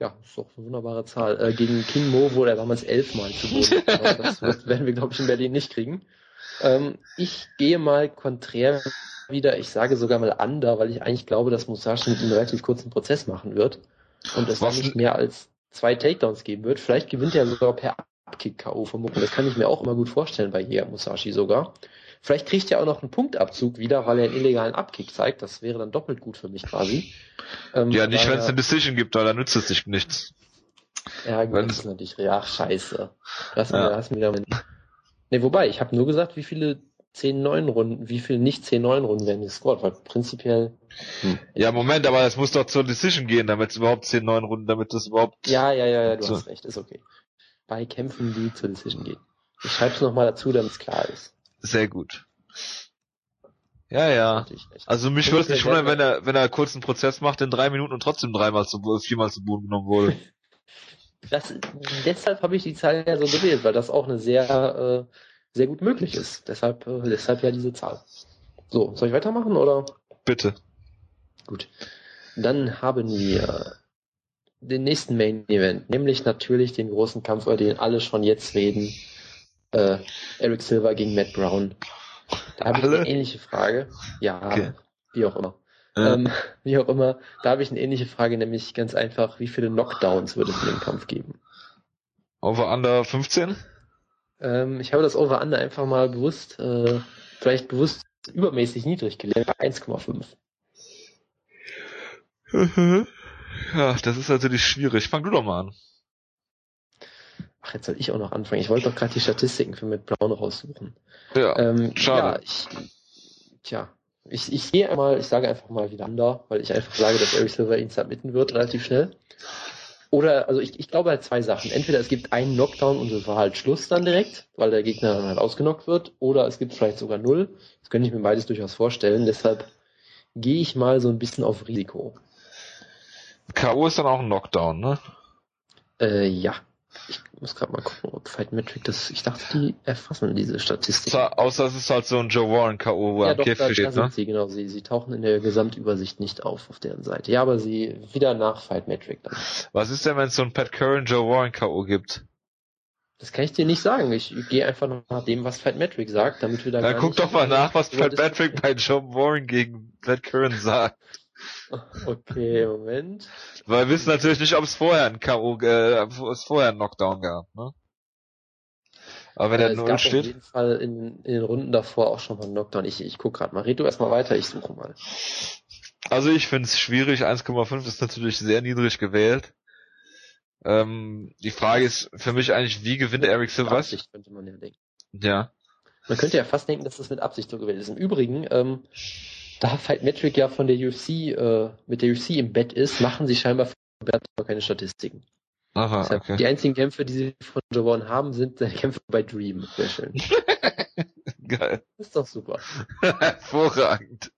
ja, ist doch eine wunderbare Zahl. Äh, gegen King Mo wurde er damals elfmal zu Boden. das werden wir, glaube ich, in Berlin nicht kriegen. Ähm, ich gehe mal konträr wieder, ich sage sogar mal under, weil ich eigentlich glaube, dass Musashi mit einem relativ kurzen Prozess machen wird und es dann nicht mehr als zwei Takedowns geben wird. Vielleicht gewinnt er sogar per Abkick K.O. vermutlich. Das kann ich mir auch immer gut vorstellen bei Jäger Musashi sogar. Vielleicht kriegt er auch noch einen Punktabzug wieder, weil er einen illegalen Abkick zeigt. Das wäre dann doppelt gut für mich quasi. Ähm, ja, nicht wenn es eine Decision gibt, weil dann nützt es sich nichts. Ja, gut, das ist natürlich, ja, scheiße. Lass ja. mir, lass mir damit. Ne, wobei, ich habe nur gesagt, wie viele 10-9 Runden, wie viel nicht 10-9 Runden werden gescored, weil prinzipiell. Hm. Ja, Moment, aber es muss doch zur Decision gehen, damit es überhaupt 10-9 Runden, damit das überhaupt. Ja, ja, ja, ja du so. hast recht, ist okay. Bei Kämpfen, die zur Decision gehen. Ich schreibe es nochmal dazu, damit es klar ist. Sehr gut. Ja, ja. Also mich würde es nicht wundern, wenn er, wenn er kurz einen Prozess macht in drei Minuten und trotzdem dreimal zu, viermal zu Boden genommen wurde. Das, deshalb habe ich die Zahl ja so gewählt, weil das auch eine sehr äh, sehr gut möglich ist. Deshalb, äh, deshalb ja diese Zahl. So, soll ich weitermachen oder? Bitte. Gut. Dann haben wir den nächsten Main Event, nämlich natürlich den großen Kampf, über den alle schon jetzt reden. Äh, Eric Silver gegen Matt Brown. Da habe ich eine ähnliche Frage. Ja, okay. wie auch immer. Ja. Ähm, wie auch immer, da habe ich eine ähnliche Frage, nämlich ganz einfach, wie viele Knockdowns wird es in dem Kampf geben? Over Under 15? Ähm, ich habe das Over Under einfach mal bewusst, äh, vielleicht bewusst übermäßig niedrig gelegt, 1,5. ja, das ist natürlich schwierig. Fang du doch mal an. Ach, jetzt soll ich auch noch anfangen. Ich wollte doch gerade die Statistiken für Matt Brown raussuchen. Ja, ähm, schade. Ja, ich, tja, ich, ich gehe einmal, ich sage einfach mal wieder Under, weil ich einfach sage, dass Eric Silver ihn submitten wird, relativ schnell. Oder, also ich, ich glaube halt zwei Sachen. Entweder es gibt einen Knockdown und es war halt Schluss dann direkt, weil der Gegner dann halt ausgenockt wird, oder es gibt vielleicht sogar null. Das könnte ich mir beides durchaus vorstellen. Deshalb gehe ich mal so ein bisschen auf Risiko. K.O. ist dann auch ein Knockdown, ne? Äh, ja. Ich muss gerade mal gucken, ob Fight Metric das. Ich dachte, die erfassen diese Statistik. Außer es ist halt so ein Joe Warren K.O., wo ja, doch, Käfig steht, ne? Sie, genau, sie, sie tauchen in der Gesamtübersicht nicht auf, auf deren Seite. Ja, aber sie wieder nach Fight Metric dann. Was ist denn, wenn es so ein Pat Curran Joe Warren K.O. gibt? Das kann ich dir nicht sagen. Ich gehe einfach nach dem, was Fight Metric sagt, damit wir da. Ja, guck doch mal nach, was Fight Metric bei Joe Warren gegen Pat Curran sagt. Okay, Moment. Weil wir wissen natürlich nicht, ob es vorher ein K.O., äh, es vorher einen Knockdown gab, ne? Aber wenn äh, der Null steht. Auf jeden Fall in, in, den Runden davor auch schon mal einen Knockdown. Ich, ich guck gerade mal. Red du erstmal weiter, ich suche mal. Also ich finde es schwierig. 1,5 ist natürlich sehr niedrig gewählt. Ähm, die Frage ist für mich eigentlich, wie gewinnt Eric Silvers? Absicht könnte man ja denken. Ja. Man könnte ja fast denken, dass das mit Absicht so gewählt ist. Im Übrigen, ähm, da Fight Metric ja von der UFC, äh, mit der UFC im Bett ist, machen sie scheinbar keine Statistiken. Aha, okay. Die einzigen Kämpfe, die sie von Javon haben, sind seine Kämpfe bei Dream. Sehr schön. Geil. Ist doch super. Hervorragend.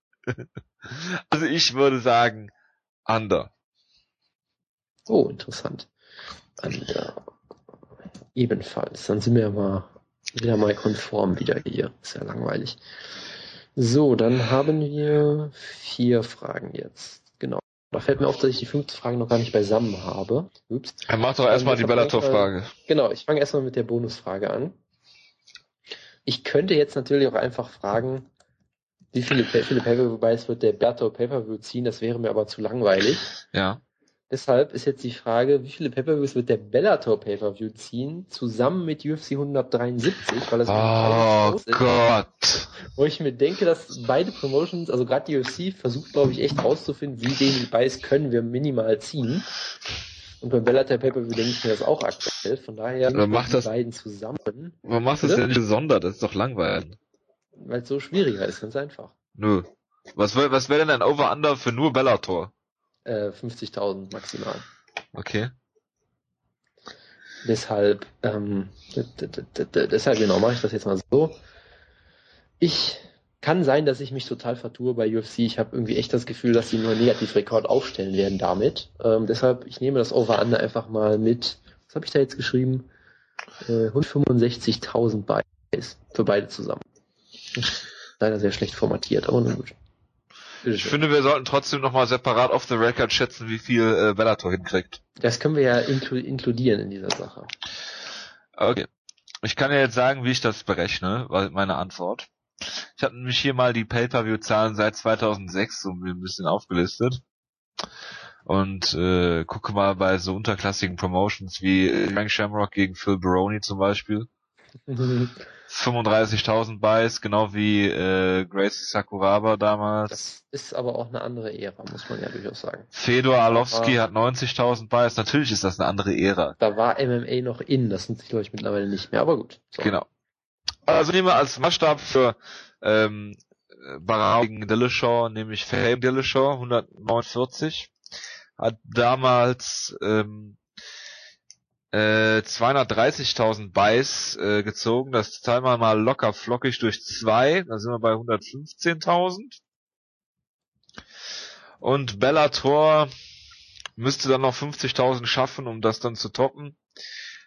Also ich würde sagen, Under. Oh, interessant. Under. Ebenfalls. Dann sind wir mal wieder mal konform wieder hier. Ist ja langweilig. So, dann haben wir vier Fragen jetzt. Genau. Da fällt mir auf, dass ich die fünfte Frage noch gar nicht beisammen habe. Ups. Dann mach doch erstmal die Bellator-Frage. Genau, ich fange erstmal mit der Bonusfrage an. Ich könnte jetzt natürlich auch einfach fragen, wie viele, viele Pay-Per-View-Buys wird der Bellator Pay-Per-View ziehen, das wäre mir aber zu langweilig. Ja. Deshalb ist jetzt die Frage, wie viele Pay-Per-Views wird der Bellator Pay-Per-View ziehen, zusammen mit UFC 173, weil das Oh Gott. Wo ich mir denke, dass beide Promotions, also gerade die UFC versucht, glaube ich, echt rauszufinden, wie den Buys können wir minimal ziehen. Und beim Bellator Pay-Per-View denke ich mir das auch aktuell. Von daher man macht die das, beiden zusammen. Man macht das ja nicht besonders, das ist doch langweilig. Weil es so schwieriger ist, ganz einfach. Nö. Was wäre was wär denn ein Over-Under für nur Bellator? Äh, 50.000 maximal. Okay. Deshalb, ähm, deshalb genau mache ich das jetzt mal so. Ich kann sein, dass ich mich total vertue bei UFC. Ich habe irgendwie echt das Gefühl, dass sie nur Negativrekord aufstellen werden damit. Ähm, deshalb, ich nehme das Over-Under einfach mal mit, was habe ich da jetzt geschrieben? Äh, 165.000 Buys für beide zusammen. Leider sehr schlecht formatiert, aber nun gut. Ich finde, wir sollten trotzdem nochmal separat off the record schätzen, wie viel äh, Bellator hinkriegt. Das können wir ja inklu inkludieren in dieser Sache. Okay. Ich kann ja jetzt sagen, wie ich das berechne, weil meine Antwort. Ich habe nämlich hier mal die Pay-Per-View-Zahlen seit 2006 so ein bisschen aufgelistet. Und äh, gucke mal bei so unterklassigen Promotions wie Frank Shamrock gegen Phil Baroni zum Beispiel. 35.000 Buys, genau wie äh, Gracie Sakuraba damals. Das ist aber auch eine andere Ära, muss man ja durchaus sagen. Fedor Arlovski hat 90.000 Buys, natürlich ist das eine andere Ära. Da war MMA noch in, das sind sich glaube ich mittlerweile nicht mehr, aber gut. So. Genau. Also nehmen wir als Maßstab für ähm, Barao gegen Dillashaw, nämlich Fame Dillashaw, 149. Hat damals ähm, äh, 230.000 Buys äh, gezogen. Das teilen wir mal locker flockig durch zwei. Da sind wir bei 115.000. Und Bellator müsste dann noch 50.000 schaffen, um das dann zu toppen.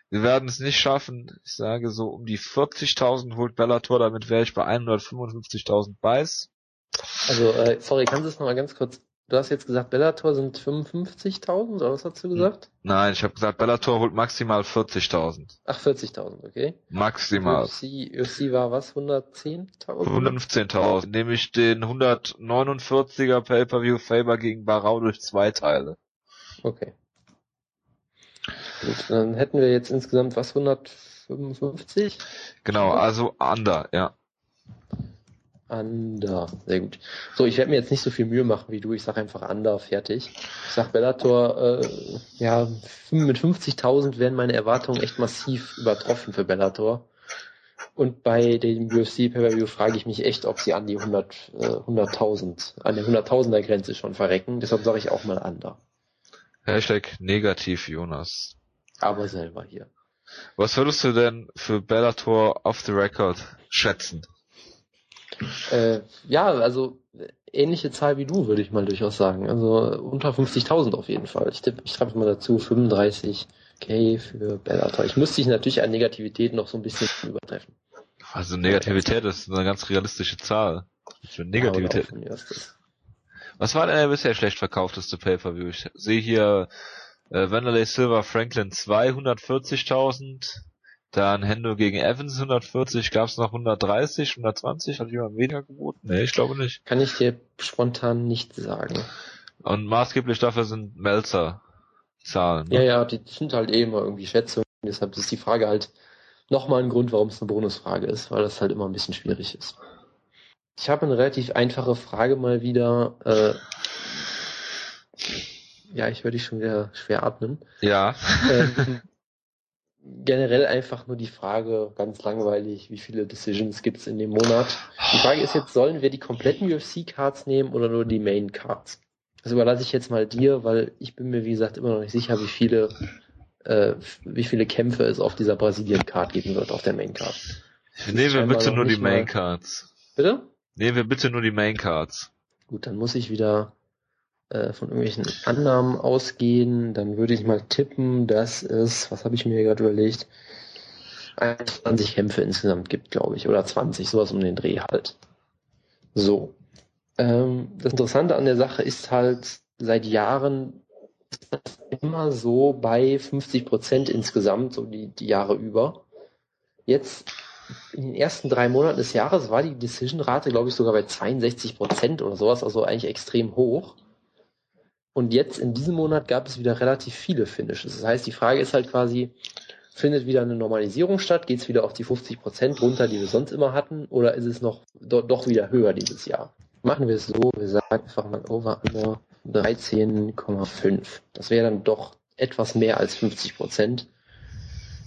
Wir werden es nicht schaffen. Ich sage so um die 40.000 holt Bellator, damit wäre ich bei 155.000 Buys. Also, äh, sorry, kannst du es nochmal ganz kurz Du hast jetzt gesagt, Bellator sind 55.000, oder was hast du gesagt? Nein, ich habe gesagt, Bellator holt maximal 40.000. Ach, 40.000, okay. Maximal. UFC, UFC war was? 110.000? 115.000, nämlich den 149er Pay-Per-View Faber gegen Barau durch zwei Teile. Okay. Gut, dann hätten wir jetzt insgesamt was, 155? Genau, also under, ja. Under, sehr gut. So, ich werde mir jetzt nicht so viel Mühe machen wie du. Ich sage einfach Under, fertig. Ich sag Bellator, äh, ja, mit 50.000 werden meine Erwartungen echt massiv übertroffen für Bellator. Und bei dem UFC Pay-Per-View frage ich mich echt, ob sie an die 100, äh, 100.000, an der 100.000er Grenze schon verrecken. Deshalb sage ich auch mal Under. Hashtag negativ, Jonas. Aber selber hier. Was würdest du denn für Bellator off the record schätzen? Äh, ja, also ähnliche Zahl wie du, würde ich mal durchaus sagen. Also unter 50.000 auf jeden Fall. Ich, tippe, ich schreibe mal dazu 35k für Bellator. Ich muss dich natürlich an Negativität noch so ein bisschen übertreffen. Also Negativität ist eine ganz realistische Zahl. Für Negativität. Ja, Was war denn der bisher schlecht verkaufteste Pay-Per-View? Ich sehe hier äh, Wanderlei Silver Franklin 240.000. Dann Hendo gegen Evans 140, gab es noch 130, 120, hat jemand weniger geboten? Nee, ich glaube nicht. Kann ich dir spontan nicht sagen. Und maßgeblich dafür sind Melzer Zahlen. Ne? Ja, ja, die sind halt eh immer irgendwie Schätzungen, deshalb ist die Frage halt nochmal ein Grund, warum es eine Bonusfrage ist, weil das halt immer ein bisschen schwierig ist. Ich habe eine relativ einfache Frage mal wieder. Äh, ja, ich würde dich schon wieder schwer atmen. Ja. Ähm, generell einfach nur die Frage, ganz langweilig, wie viele Decisions gibt es in dem Monat? Die Frage ist jetzt, sollen wir die kompletten UFC-Cards nehmen oder nur die Main-Cards? Das überlasse ich jetzt mal dir, weil ich bin mir, wie gesagt, immer noch nicht sicher, wie viele, äh, wie viele Kämpfe es auf dieser Brasilien-Card geben wird, auf der Main-Card. Nehmen wir bitte nur die Main-Cards. Bitte? Nehmen wir bitte nur die Main-Cards. Gut, dann muss ich wieder äh, von irgendwelchen Annahmen ausgehen, dann würde ich mal tippen, dass es, was habe ich mir gerade überlegt, 21 Kämpfe insgesamt gibt, glaube ich, oder 20, sowas um den Dreh halt. So. Ähm, das Interessante an der Sache ist halt, seit Jahren ist das immer so bei 50 Prozent insgesamt, so die, die Jahre über. Jetzt in den ersten drei Monaten des Jahres war die Decision-Rate, glaube ich, sogar bei 62 Prozent oder sowas, also eigentlich extrem hoch. Und jetzt in diesem Monat gab es wieder relativ viele Finishes. Das heißt, die Frage ist halt quasi, findet wieder eine Normalisierung statt? Geht es wieder auf die 50 Prozent runter, die wir sonst immer hatten? Oder ist es noch do, doch wieder höher dieses Jahr? Machen wir es so, wir sagen einfach mal over under 13,5. Das wäre dann doch etwas mehr als 50 Prozent.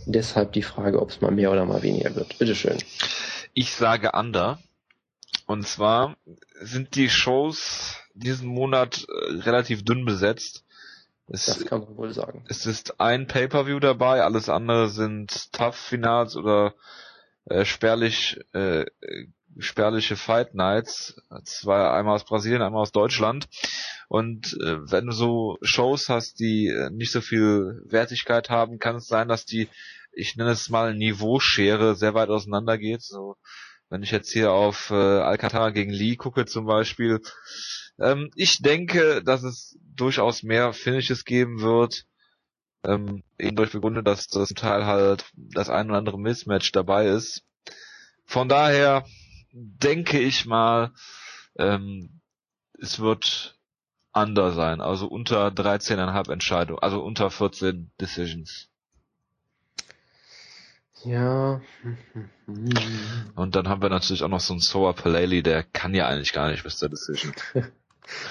Deshalb die Frage, ob es mal mehr oder mal weniger wird. Bitteschön. Ich sage under. Und zwar sind die Shows diesen Monat äh, relativ dünn besetzt. Es, das kann man wohl sagen. Es ist ein Pay-per-View dabei, alles andere sind Tough-Finals oder äh, spärlich, äh, spärliche Fight Nights. Zwei, einmal aus Brasilien, einmal aus Deutschland. Und äh, wenn du so Shows hast, die äh, nicht so viel Wertigkeit haben, kann es sein, dass die, ich nenne es mal Niveauschere, sehr weit auseinander geht. So, wenn ich jetzt hier auf äh, Alcantara gegen Lee gucke zum Beispiel, ähm, ich denke, dass es durchaus mehr Finishes geben wird. Ähm, eben durch begründet, dass das Teil halt das ein oder andere Mismatch dabei ist. Von daher denke ich mal, ähm, es wird under sein, also unter 13,5 Entscheidungen, also unter 14 Decisions. Ja. Und dann haben wir natürlich auch noch so einen Soa Paleli, der kann ja eigentlich gar nicht bis zur Decision.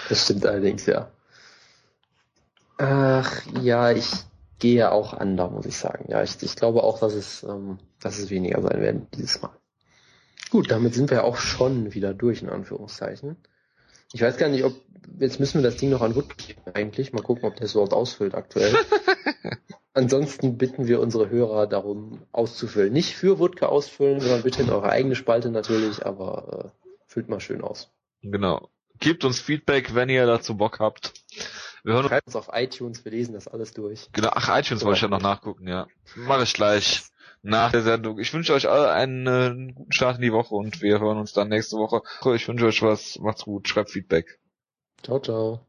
Das stimmt allerdings, ja. Ach, ja, ich gehe auch an, da muss ich sagen. Ja, ich, ich glaube auch, dass es, ähm, dass es weniger sein werden dieses Mal. Gut, damit sind wir auch schon wieder durch, in Anführungszeichen. Ich weiß gar nicht, ob, jetzt müssen wir das Ding noch an Wood eigentlich. Mal gucken, ob der es überhaupt ausfüllt aktuell. Ansonsten bitten wir unsere Hörer darum auszufüllen. Nicht für Wodka ausfüllen, sondern bitte in eure eigene Spalte natürlich, aber äh, füllt mal schön aus. Genau. Gebt uns Feedback, wenn ihr dazu Bock habt. Wir hören Schreibt uns auf iTunes, wir lesen das alles durch. Genau, ach, iTunes wollte ich ja noch nachgucken, ja. Mach ich gleich nach der Sendung. Ich wünsche euch alle einen, äh, einen guten Start in die Woche und wir hören uns dann nächste Woche. Ich wünsche euch was, macht's gut, schreibt Feedback. Ciao, ciao.